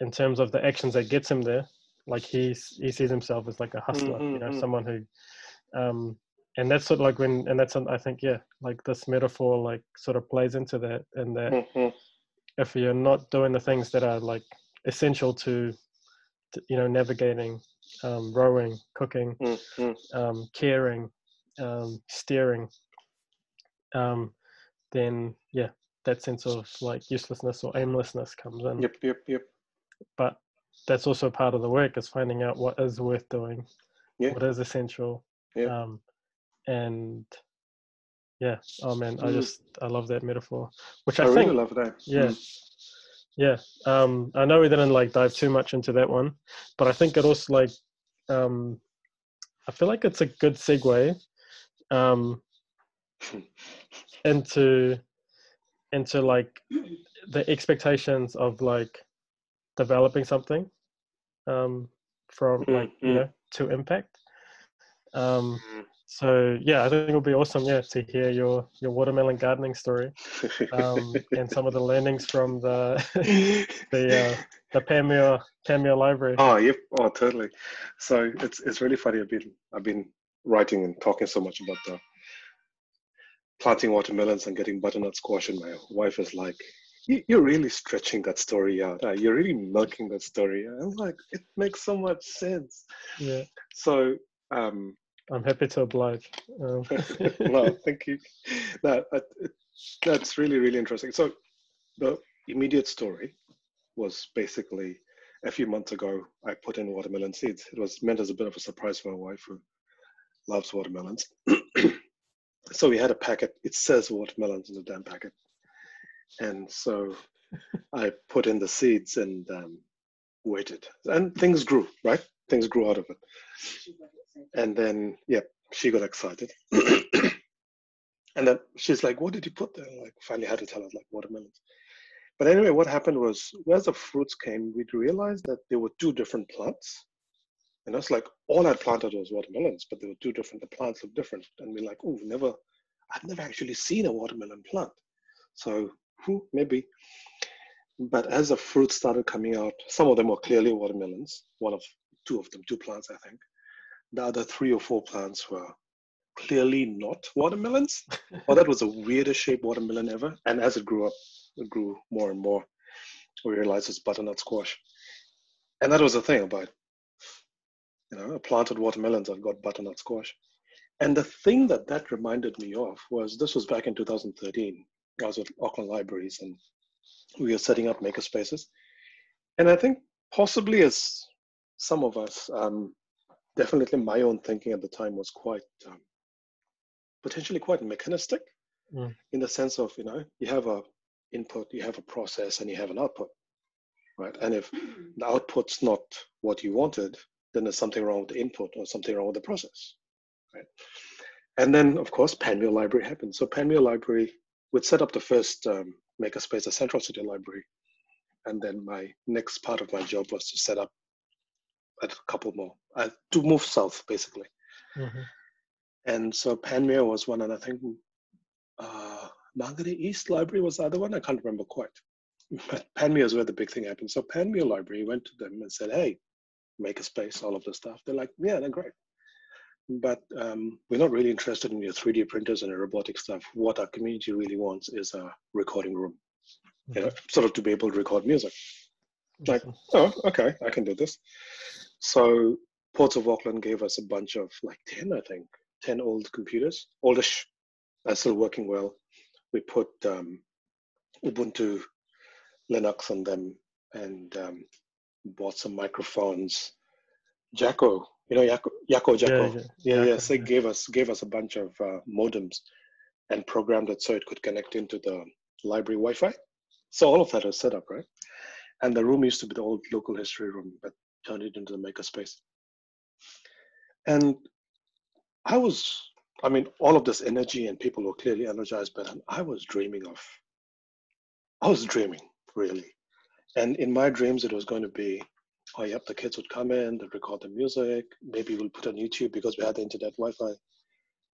in terms of the actions that gets him there like he's he sees himself as like a hustler you know Mhm, mhm. someone who um and that's sort of like when and that's i think yeah like this metaphor like sort of plays into that and that Mhm. if you're not doing the things that are like essential to you know navigating um, rowing cooking Mhm. um, caring um, steering um, then yeah that sense of like uselessness or aimlessness comes in Yep, yep, yep. but that's also part of the work is finding out what is worth doing Yeah. what is essential Yeah. um, and yeah oh man i Mm. just i love that metaphor which I, i, really love that. yeah Mm. Yeah um i know we didn't like dive too much into that one but i think it also like um i feel like it's a good segue um into into like the expectations of like developing something um from like you Mhm. know to impact um Mm. So yeah i think it'll be awesome yeah to hear your your watermelon gardening story um and some of the learnings from the the uh the Panmure Panmure library oh, yep. Oh, totally. So it's it's really funny. I've been I've been writing and talking so much about the planting watermelons and getting butternut squash, and my wife is like, "You- "You're really stretching that story out. Uh, You're really milking that story." I'm like, "It makes so much sense." yeah So um, i'm happy to oblige um, no, thank you. That that's really really interesting. So the immediate story was basically a few months ago. I put in watermelon seeds. It was meant as a bit of a surprise for my wife, who loves watermelons. so we had a packet. It says watermelons in the damn packet, and so I put in the seeds and um, waited, and things grew. Right, things grew out of it. And then, yeah, she got excited. and then she's like, What did you put there? Like, finally had to tell her, like, watermelons. But anyway, what happened was, as the fruits came, we'd realized that there were two different plants. And that's like, all I'd planted was watermelons, but they were two different, the plants look different. And we're like, Oh, never, I've never actually seen a watermelon plant. So, who, maybe. But as the fruits started coming out, some of them were clearly watermelons, one of two of them, two plants, I think the other three or four plants were clearly not watermelons. or that was the weirdest shaped watermelon ever. And as it grew up, it grew more and more. We realized it's butternut squash. And that was the thing about, you know, I planted watermelons and got butternut squash. And the thing that that reminded me of was this was back in 2013. I was at Auckland Libraries and we were setting up makerspaces. and I think possibly as some of us, um, definitely my own thinking at the time was quite um, potentially quite mechanistic Mm. in the sense of you know you have a input, you have a process, and you have an output, right? And if the output's not what you wanted, then there's something wrong with the input or something wrong with the process, right? And then of course Panmure Library happened. So Panmure Library would set up the first um, makerspace, a Central City Library, and then my next part of my job was to set up a couple more uh, to move south basically. Mhm. And so Panmure was one, and I think uh, Mangere East Library was the other one. I can't remember quite. But Panmure is where the big thing happened. So Panmure Library went to them and said, "Hey, make a space, all of this stuff." They're like, "Yeah, they're great, but um, we're not really interested in your 3D printers and your robotic stuff. What our community really wants is a recording room, you know, sort of to be able to record music." Like, Mhm. oh, okay, I can do this. So Ports of Auckland gave us a bunch of like 10, I think, 10 old computers, oldish, are still working well. We put um, Ubuntu Linux on them and um, bought some microphones. Jacko, you know, Yakko, Yakko, Jacko. yeah, Yeah, Yakko, yes, they yeah. gave us gave us a bunch of uh, modems and programmed it so it could connect into the library Wi-Fi. So all of that is set up, right? And the room used to be the old local history room, but turned it into the makerspace. And I was, I mean, all of this energy and people were clearly energized, but I was dreaming of, I was dreaming really. And in my dreams, it was going to be, oh, yep, the kids would come in, they'd record the music, maybe we'll put on YouTube because we had the internet Wi Fi.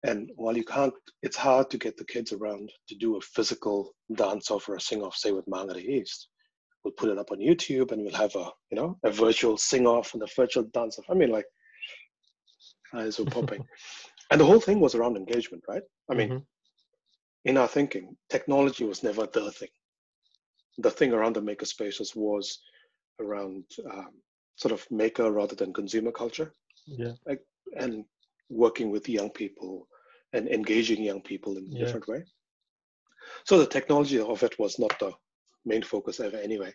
And while you can't, it's hard to get the kids around to do a physical dance off or a sing off, say with Mangere East. We'll put it up on YouTube and we'll have a, you know, a virtual sing off and a virtual dance off. I mean, like, eyes were popping. and the whole thing was around engagement, right? I mean, Mhm. in our thinking, technology was never the thing. The thing around the maker spaces was around um, sort of maker rather than consumer culture yeah, and working with young people and engaging young people in a Yeah. different way. So the technology of it was not the main focus ever anyway.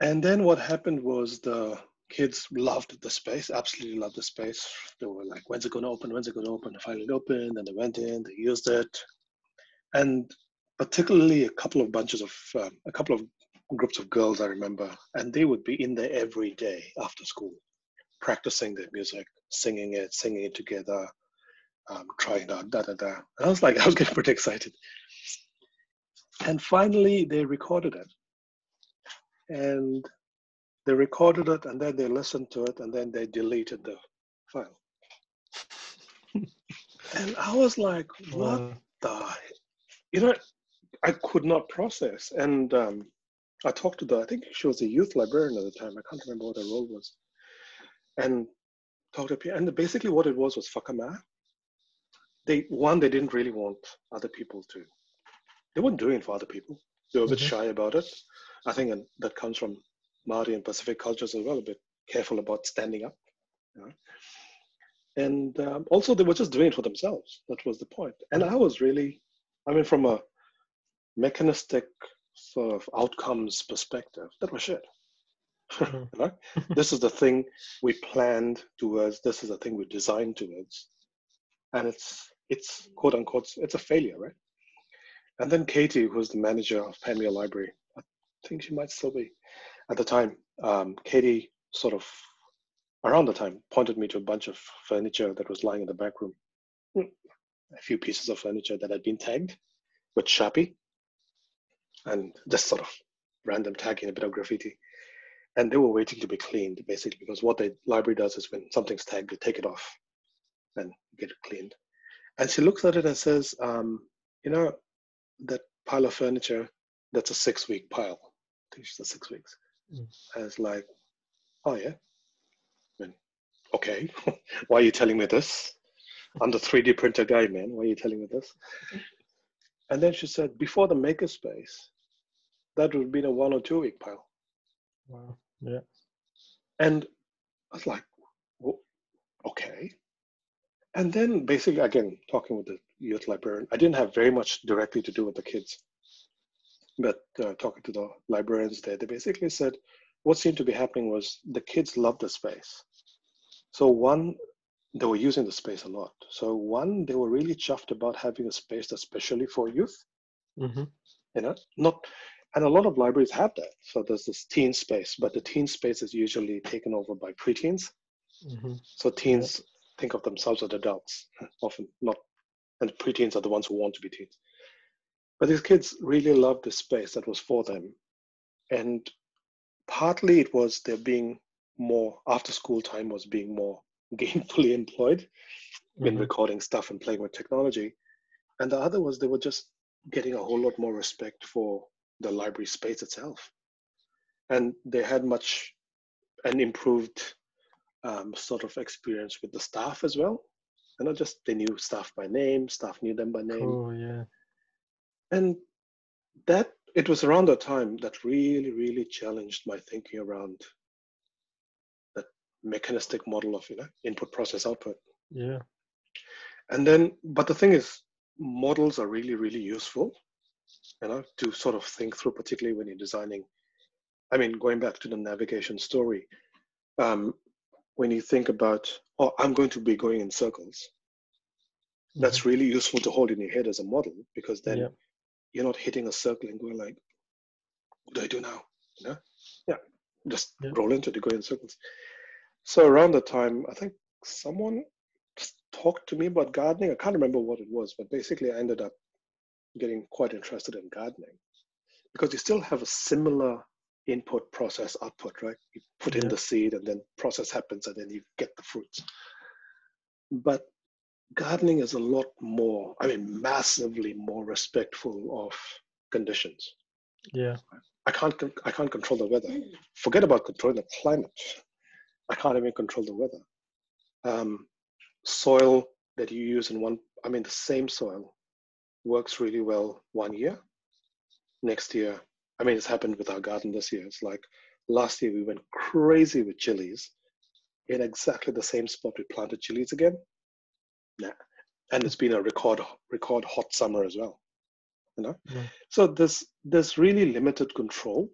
And then what happened was the kids loved the space, absolutely loved the space. They were like, when's it to open? When's it to open? It finally opened, and they went in, they used it. And particularly a couple of bunches of, um, a couple of groups of girls I remember, and they would be in there every day after school, practicing their music, singing it, singing it together, um, trying it out, da da da. And I was like, I was getting pretty excited. And finally, they recorded it. And they recorded it, and then they listened to it, and then they deleted the file. and I was like, what Wow. the, you know, I could not process. And um, I talked to the, I think she was a youth librarian at the time. I can't remember what her role was. And talked to people. And basically what it was was whakama. They, one, they didn't really want other people to, they weren't doing it for other people. They were a bit Mhm. shy about it. I think and that comes from Maori and Pacific cultures as well, a bit careful about standing up. You know? And um, also, they were just doing it for themselves. That was the point. And I was really, I mean, from a mechanistic sort of outcomes perspective, that was shit. Mhm. you know? this is the thing we planned towards. This is the thing we designed towards, and it's it's quote unquote it's a failure, right? And then Katie, who was the manager of Panmure Library, I think she might still be at the time. Um, Katie sort of around the time pointed me to a bunch of furniture that was lying in the back room. A few pieces of furniture that had been tagged with Sharpie and just sort of random tagging, a bit of graffiti. And they were waiting to be cleaned basically because what the library does is when something's tagged, they take it off and get it cleaned. And she looks at it and says, um, you know, that pile of furniture, that's a six week pile. I think she said six weeks. Mm. And it's like, oh yeah. I mean, okay. Why are you telling me this? I'm the 3D printer guy, man. Why are you telling me this? And then she said, before the makerspace, that would have been a one or two week pile. Wow. Yeah. And I was like, "Wha- okay. And then basically, again, talking with the youth librarian, I didn't have very much directly to do with the kids. but uh, talking to the librarians there, they basically said what seemed to be happening was the kids loved the space. So one, they were using the space a lot. So one, they were really chuffed about having a space that's specially for youth. Mm-hmm. You know, not, and a lot of libraries have that. So there's this teen space, but the teen space is usually taken over by preteens. Mm-hmm. So teens think of themselves as adults, often not, and preteens are the ones who want to be teens. But these kids really loved the space that was for them. And partly it was there being more after school time was being more gainfully employed mm-hmm. in recording stuff and playing with technology. And the other was they were just getting a whole lot more respect for the library space itself. And they had much an improved um, sort of experience with the staff as well. Not just they knew staff by name, staff knew them by name. Oh yeah. And that it was around that time that really, really challenged my thinking around that mechanistic model of you know input process output. Yeah. And then, but the thing is, models are really, really useful, you know, to sort of think through, particularly when you're designing. I mean, going back to the navigation story, um, when you think about, oh, I'm going to be going in circles, mm-hmm. that's really useful to hold in your head as a model because then you're not hitting a circle and going like, what do I do now? You know? Yeah, just roll into it, go in circles. So around the time, I think someone talked to me about gardening. I can't remember what it was, but basically I ended up getting quite interested in gardening because you still have a similar input, process, output, right? You put yeah. in the seed and then process happens and then you get the fruits. But gardening is a lot more, I mean, massively more respectful of conditions. Yeah. I can't, I can't control the weather. Forget about controlling the climate. I can't even control the weather. Um, soil that you use in one, I mean, the same soil works really well one year. Next year, I mean, it's happened with our garden this year. It's like last year we went crazy with chilies in exactly the same spot we planted chilies again. Yeah. And it's been a record record hot summer as well. You know? So there's there's really limited control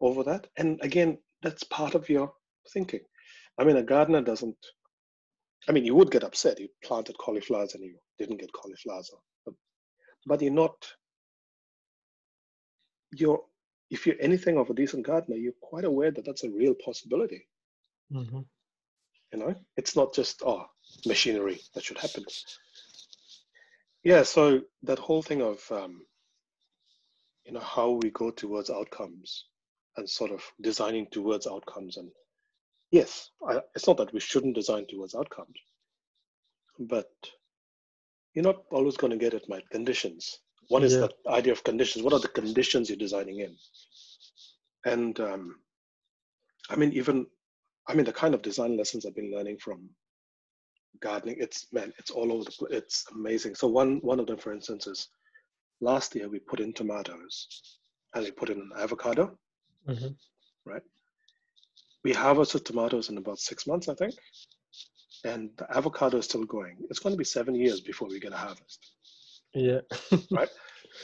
over that. And again, that's part of your thinking. I mean, a gardener doesn't I mean, you would get upset. You planted cauliflowers and you didn't get cauliflowers, but you're not. You're if you're anything of a decent gardener, you're quite aware that that's a real possibility. Mm-hmm. You know, it's not just oh machinery that should happen. Yeah, so that whole thing of um, you know how we go towards outcomes and sort of designing towards outcomes and yes I, it's not that we shouldn't design towards outcomes but you're not always going to get it right conditions one is yeah. that idea of conditions. What are the conditions you're designing in? And um, i mean even i mean the kind of design lessons i've been learning from gardening it's man it's all over the place it's amazing. So one one of them for instance is last year we put in tomatoes and we put in an avocado mm-hmm. right? We harvested tomatoes in about six months i think and the avocado is still going it's going to be seven years before we get a harvest yeah. Right?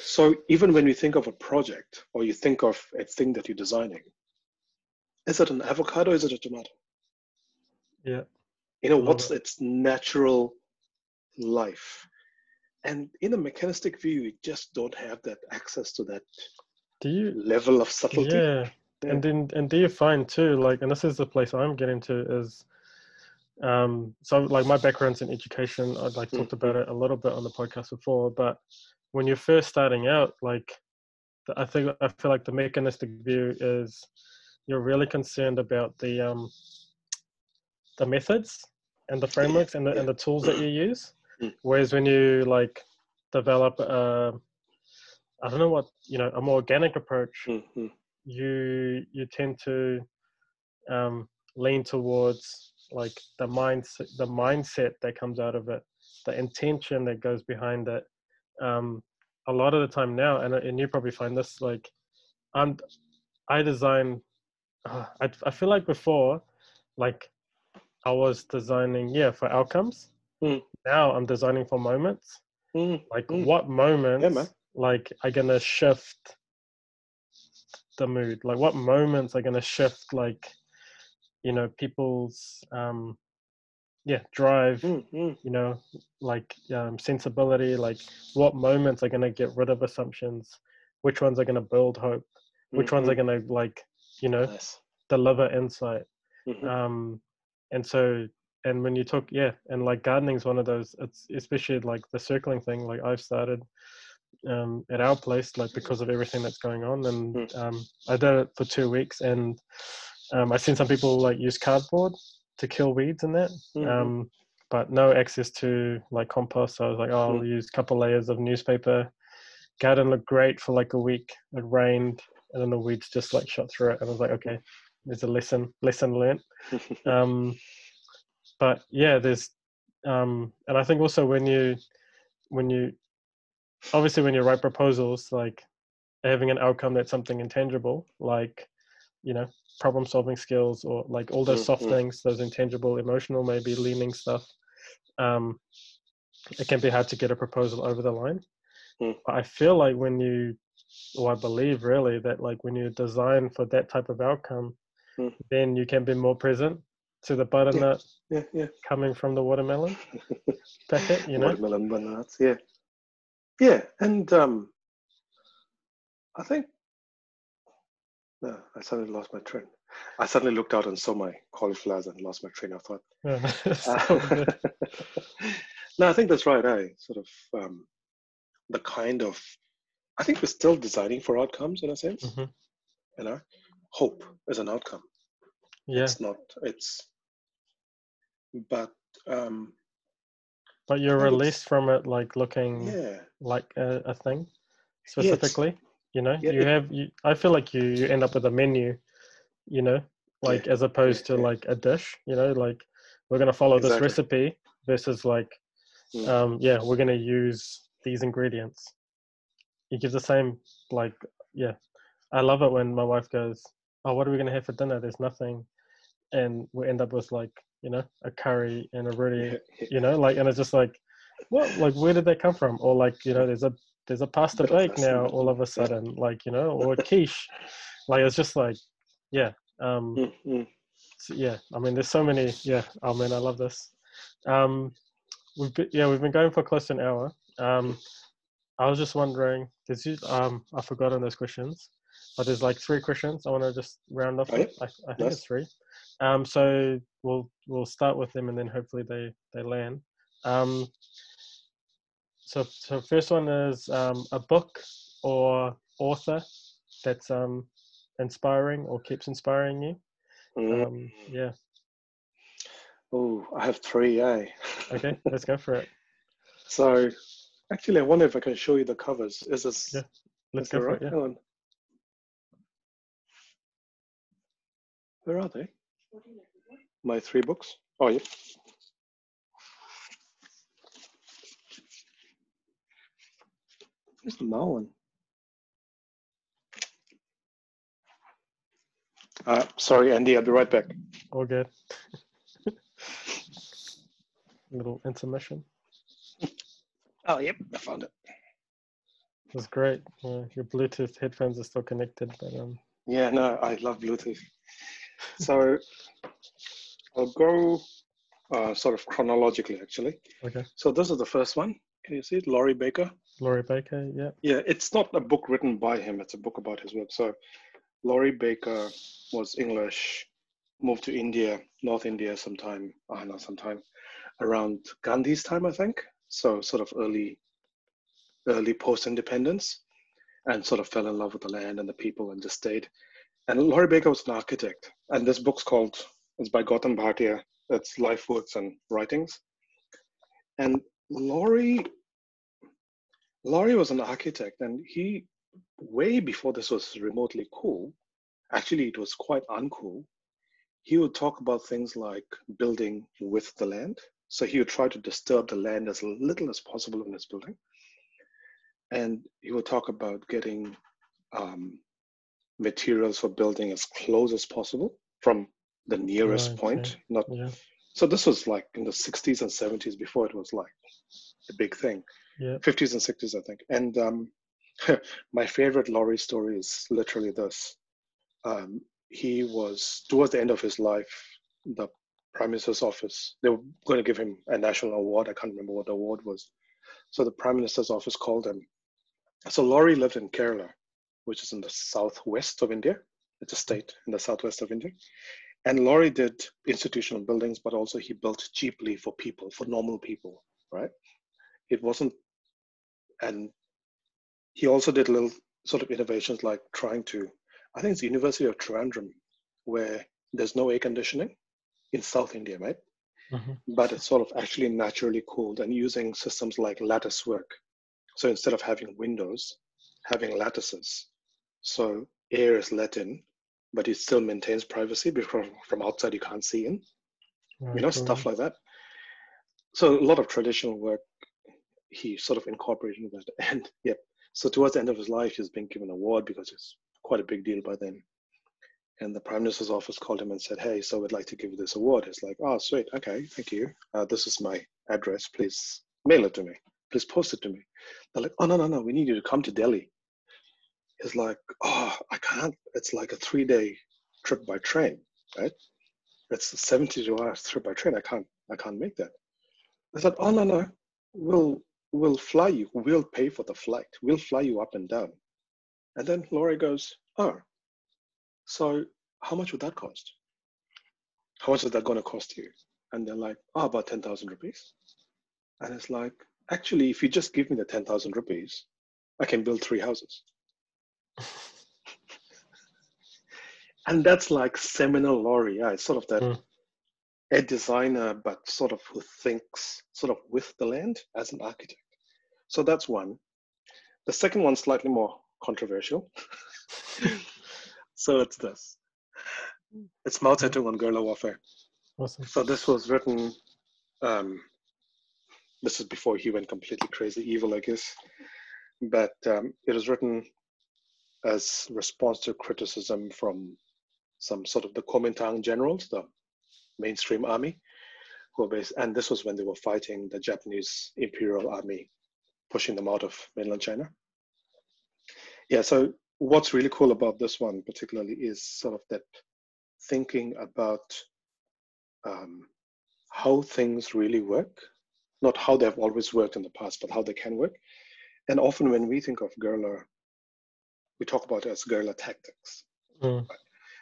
So even when you think of a project or you think of a thing that you're designing is it an avocado is it a tomato? Yeah. You know what's its natural life? And in a mechanistic view you just don't have that access to that do you level of subtlety. Yeah, yeah. and then and do you find too like and this is the place i'm getting to is um so like my background's in education i like talked about it a little bit on the podcast before but when you're first starting out like i think i feel like the mechanistic view is you're really concerned about the um the methods and the frameworks and the, and the tools that you use mm. whereas when you like develop a i don't know what you know a more organic approach mm-hmm. you you tend to um, lean towards like the mindset the mindset that comes out of it the intention that goes behind it um, a lot of the time now and, and you probably find this like i'm i design uh, I, I feel like before like I was designing, yeah, for outcomes. Mm. Now I'm designing for moments. Mm. Like mm. what moments, yeah, like are gonna shift the mood like what moments are going to shift like you know people's um yeah drive Mm, mm, you know like um, sensibility like what moments are going to get rid of assumptions which ones are going to build hope which mm, ones are mm. going to like you know Nice. deliver insight Mhm. um and so and when you talk yeah and like gardening is one of those it's especially like the circling thing like i've started um at our place like because of everything that's going on and Mm. um i did it for two weeks and um i've seen some people like use cardboard to kill weeds and that. Mhm. um but no access to like compost so i was like oh i'll use a couple layers of newspaper. Garden looked great for like a week. It rained and then the weeds just like shot through it and i was like okay there's a lesson lesson learned. Um but yeah there's um and i think also when you when you obviously when you write proposals like having an outcome that's something intangible like you know problem solving skills or like all those soft Mhm. things those intangible emotional maybe leaning stuff um it can be hard to get a proposal over the line Mm. but i feel like when you or i believe really that like when you design for that type of outcome Mm. then you can be more present to the butternut yeah, yeah. coming from the watermelon packet you know Watermelon bananas. Yeah, yeah, and um, I think no, I suddenly lost my train. I suddenly looked out and saw my cauliflowers and lost my train of thought. Yeah, Uh, no, I think that's right. I sort of um, the kind of I think we're still designing for outcomes in a sense. Mhm. You know, hope is an outcome. yeah It's not. It's but um, but you're released from it like looking yeah, like a, a thing Yeah, specifically you know yeah, you it- have you i feel like you you end up with a menu you know like as opposed to yeah. like a dish you know like we're going to follow this Exactly. recipe versus like um yeah we're going to use these ingredients. You give the same like yeah. I love it when my wife goes oh what are we going to have for dinner? There's nothing. And we end up with like you know a curry and a really you know like and it's just like what? Like where did that come from? Or like you know there's a there's a pasta bake now all of a sudden like you know or quiche. Like it's just like yeah um Mm, mm. so, yeah i mean there's so many yeah oh man i love this. Um we've been, yeah we've been going for close to an hour. Um i was just wondering there's um i've forgotten those questions but there's like three questions. I want to just round off. Oh, yeah. I, I think Nice. it's three. Um so we'll we'll start with them and then hopefully they they land. Um so so first one is um a book or author that's um inspiring or keeps inspiring you Mm. um yeah Oh, I have three. Eh? okay let's go for it So, actually, I wonder if I can show you the covers. Is this? Yeah, let's go for right? it yeah. Where are they? My three books. Oh, yep. Where's the Mao one? Uh, sorry, Andy. I'll be right back. all good A little intermission Oh, yep. I found it. That's great. Uh, your Bluetooth headphones are still connected, but um, Yeah, no, I love Bluetooth. So I'll go uh, sort of chronologically, actually. okay. So this is the first one. Can you see it? Laurie Baker. Laurie Baker, yeah. Yeah, it's not a book written by him. It's a book about his work. So Laurie Baker was English, moved to India, North India sometime, I don't know, sometime around Gandhi's time, I think. So sort of early, early post-independence and sort of fell in love with the land and the people and just stayed. And Laurie Baker was an architect. And this book's called, it's by Gautam Bhatia. It's Life Works and Writings. And Laurie, Laurie was an architect and he, way before this was remotely cool, actually it was quite uncool. He would talk about things like building with the land. So he would try to disturb the land as little as possible in his building. And he would talk about getting um, materials for building as close as possible from the nearest Right, point. yeah. Not Yeah, so. This was like in the 60s and 70s before it was like a big thing. Yeah. 50s and 60s, I think. And um, my favorite Laurie story is literally this. um, he was towards the end of his life, the prime minister's office. They were going to give him a national award. I can't remember what the award was. So the prime minister's office called him. So Laurie lived in Kerala, which is in the southwest of India. It's a state in the southwest of India. And Laurie did institutional buildings, but also he built cheaply for people, for normal people, right? It wasn't, and he also did little sort of innovations like trying to, I think it's the University of Trivandrum, where there's no air conditioning in South India, right? Mm-hmm. But it's sort of actually naturally cooled and using systems like lattice work. So instead of having windows, having lattices. So air is let in, but it still maintains privacy because from outside you can't see in. Right. You know, stuff like that. So a lot of traditional work he sort of incorporated into that. And yep. So towards the end of his life, he's been given an award because it's quite a big deal by then. And the prime minister's office called him and said, "Hey, so we'd like to give you this award." It's like, "Oh, sweet, okay, thank you. Uh, this is my address. Please mail it to me. Please post it to me." They're like, "Oh no, no, no. We need you to come to Delhi." It's like, "Oh, I can't. It's like a three-day trip by train, right? It's a 72 hours trip by train. I can't. I can't make that." I said, "Oh no, no. We'll we'll fly you. We'll pay for the flight. We'll fly you up and down. And then Laurie goes, oh, so how much would that cost? How much is that going to cost you? And they're like, oh, about 10,000 rupees. And it's like, actually, if you just give me the 10,000 rupees, I can build three houses. and that's like seminal Laurie. Yeah, it's sort of that mm a designer, but sort of who thinks sort of with the land as an architect. So that's one. The second one slightly more controversial. so it's this. It's Mao Zedong on guerrilla warfare. Awesome. So this was written. Um, this is before he went completely crazy evil, I guess. But um, it was written as response to criticism from some sort of the Kuomintang generals, the mainstream army who were based, and this was when they were fighting the Japanese Imperial Army, pushing them out of mainland China. Yeah, so what's really cool about this one particularly is sort of that thinking about um, how things really work, not how they've always worked in the past, but how they can work. And often when we think of guerrilla, we talk about it as guerrilla tactics. Mm.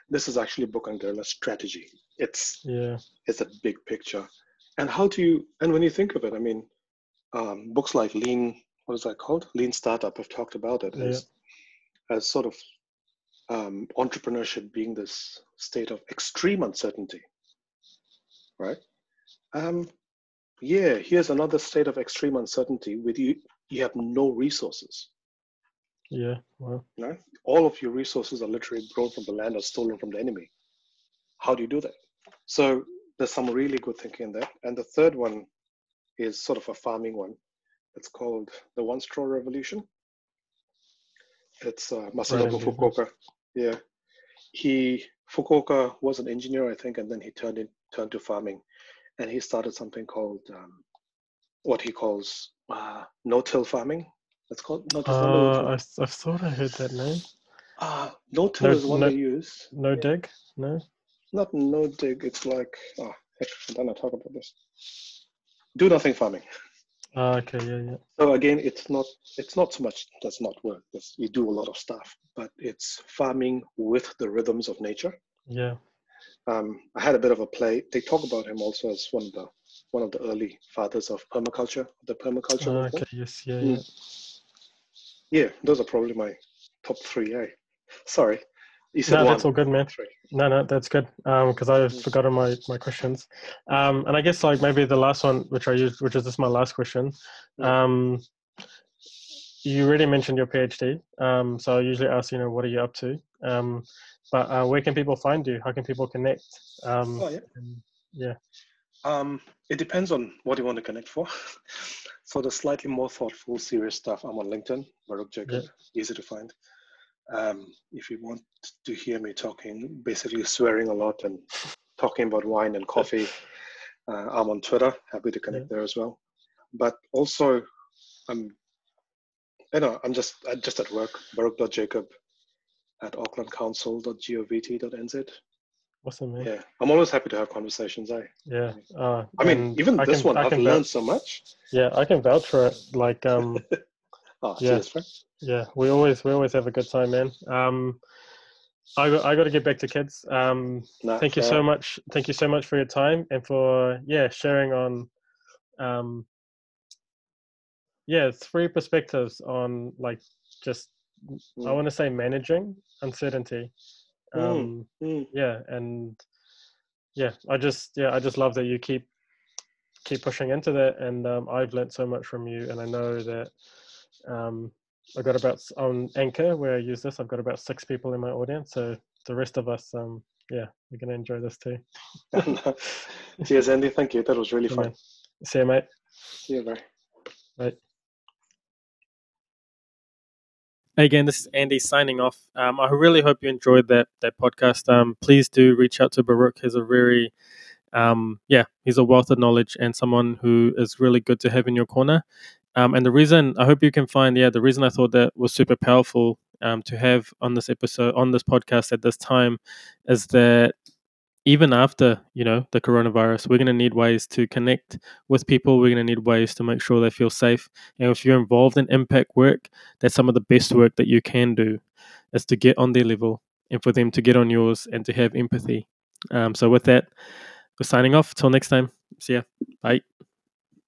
This is actually a book on guerrilla strategy it's yeah it's a big picture and how do you and when you think of it i mean um, books like lean what is that called lean startup have talked about it yeah. as as sort of um, entrepreneurship being this state of extreme uncertainty right um, yeah here's another state of extreme uncertainty with you you have no resources yeah well right? all of your resources are literally grown from the land or stolen from the enemy how do you do that so there's some really good thinking in there. And the third one is sort of a farming one. It's called the One Straw Revolution. It's uh, Masanobu right, Fukuoka. Yeah, he Fukuoka was an engineer, I think, and then he turned in, turned to farming, and he started something called um, what he calls uh, no-till farming. It's called no-till. Uh, I, I thought I heard that name. Uh, no-till no, is one no, they use. No dig, no not no dig. It's like oh heck, I don't know talk about this. Do nothing farming. Uh, okay, yeah, yeah. So again, it's not it's not so much does not work. It's, you do a lot of stuff, but it's farming with the rhythms of nature. Yeah. Um, I had a bit of a play. They talk about him also as one of the one of the early fathers of permaculture, the permaculture. Uh, okay, yes, yeah, mm. yeah. Yeah, those are probably my top three. Eh? Sorry, you said no, one. that's all good, man. No, no, that's good. Um, because I've forgotten my my questions. Um, and I guess like maybe the last one, which I used, which is just my last question. Mm. Um, you already mentioned your PhD. Um, so I usually ask, you know, what are you up to? Um, but uh, where can people find you? How can people connect? Um, oh yeah. And, yeah. Um, it depends on what you want to connect for. for the slightly more thoughtful, serious stuff, I'm on LinkedIn, Baruch Jacob, yeah. easy to find. Um, if you want to hear me talking, basically swearing a lot and talking about wine and coffee, uh, I'm on Twitter. Happy to connect yeah. there as well. But also, I'm, you know, I'm just I'm just at work. Baruch.jacob at aucklandcouncil.govt.nz. Awesome, man. Yeah, I'm always happy to have conversations. Eh? Yeah. Uh, I mean, even I this can- one, I I've can learned vouch- so much. Yeah, I can vouch for it. Like, um, Oh, Yeah. cheers, yeah, we always we always have a good time, man. Um, I got I got to get back to kids. Um, Nah, thank you so much. Thank you so much for your time and for yeah sharing on, um, yeah, three perspectives on like just I Mm. want to say managing uncertainty. Mm. Um, Mm. yeah and yeah i just yeah i just love that you keep keep pushing into that and um, i've learned so much from you and i know that um, i've got about on anchor where i use this i've got about six people in my audience so the rest of us um yeah we're gonna enjoy this too cheers, Andy. Thank you. That was really Good fun. man. see you mate See you, bye. Bye. Again, this is Andy signing off. Um, I really hope you enjoyed that that podcast. Um, please do reach out to Baruch. He's a very, um, yeah, he's a wealth of knowledge and someone who is really good to have in your corner. Um, and the reason I hope you can find, yeah, the reason I thought that was super powerful um, to have on this episode on this podcast at this time is that even after you know the coronavirus, we're going to need ways to connect with people. We're going to need ways to make sure they feel safe. And if you're involved in impact work, that's some of the best work that you can do is to get on their level and for them to get on yours and to have empathy. Um, so with that, we're signing off. Till next time. See ya. Bye.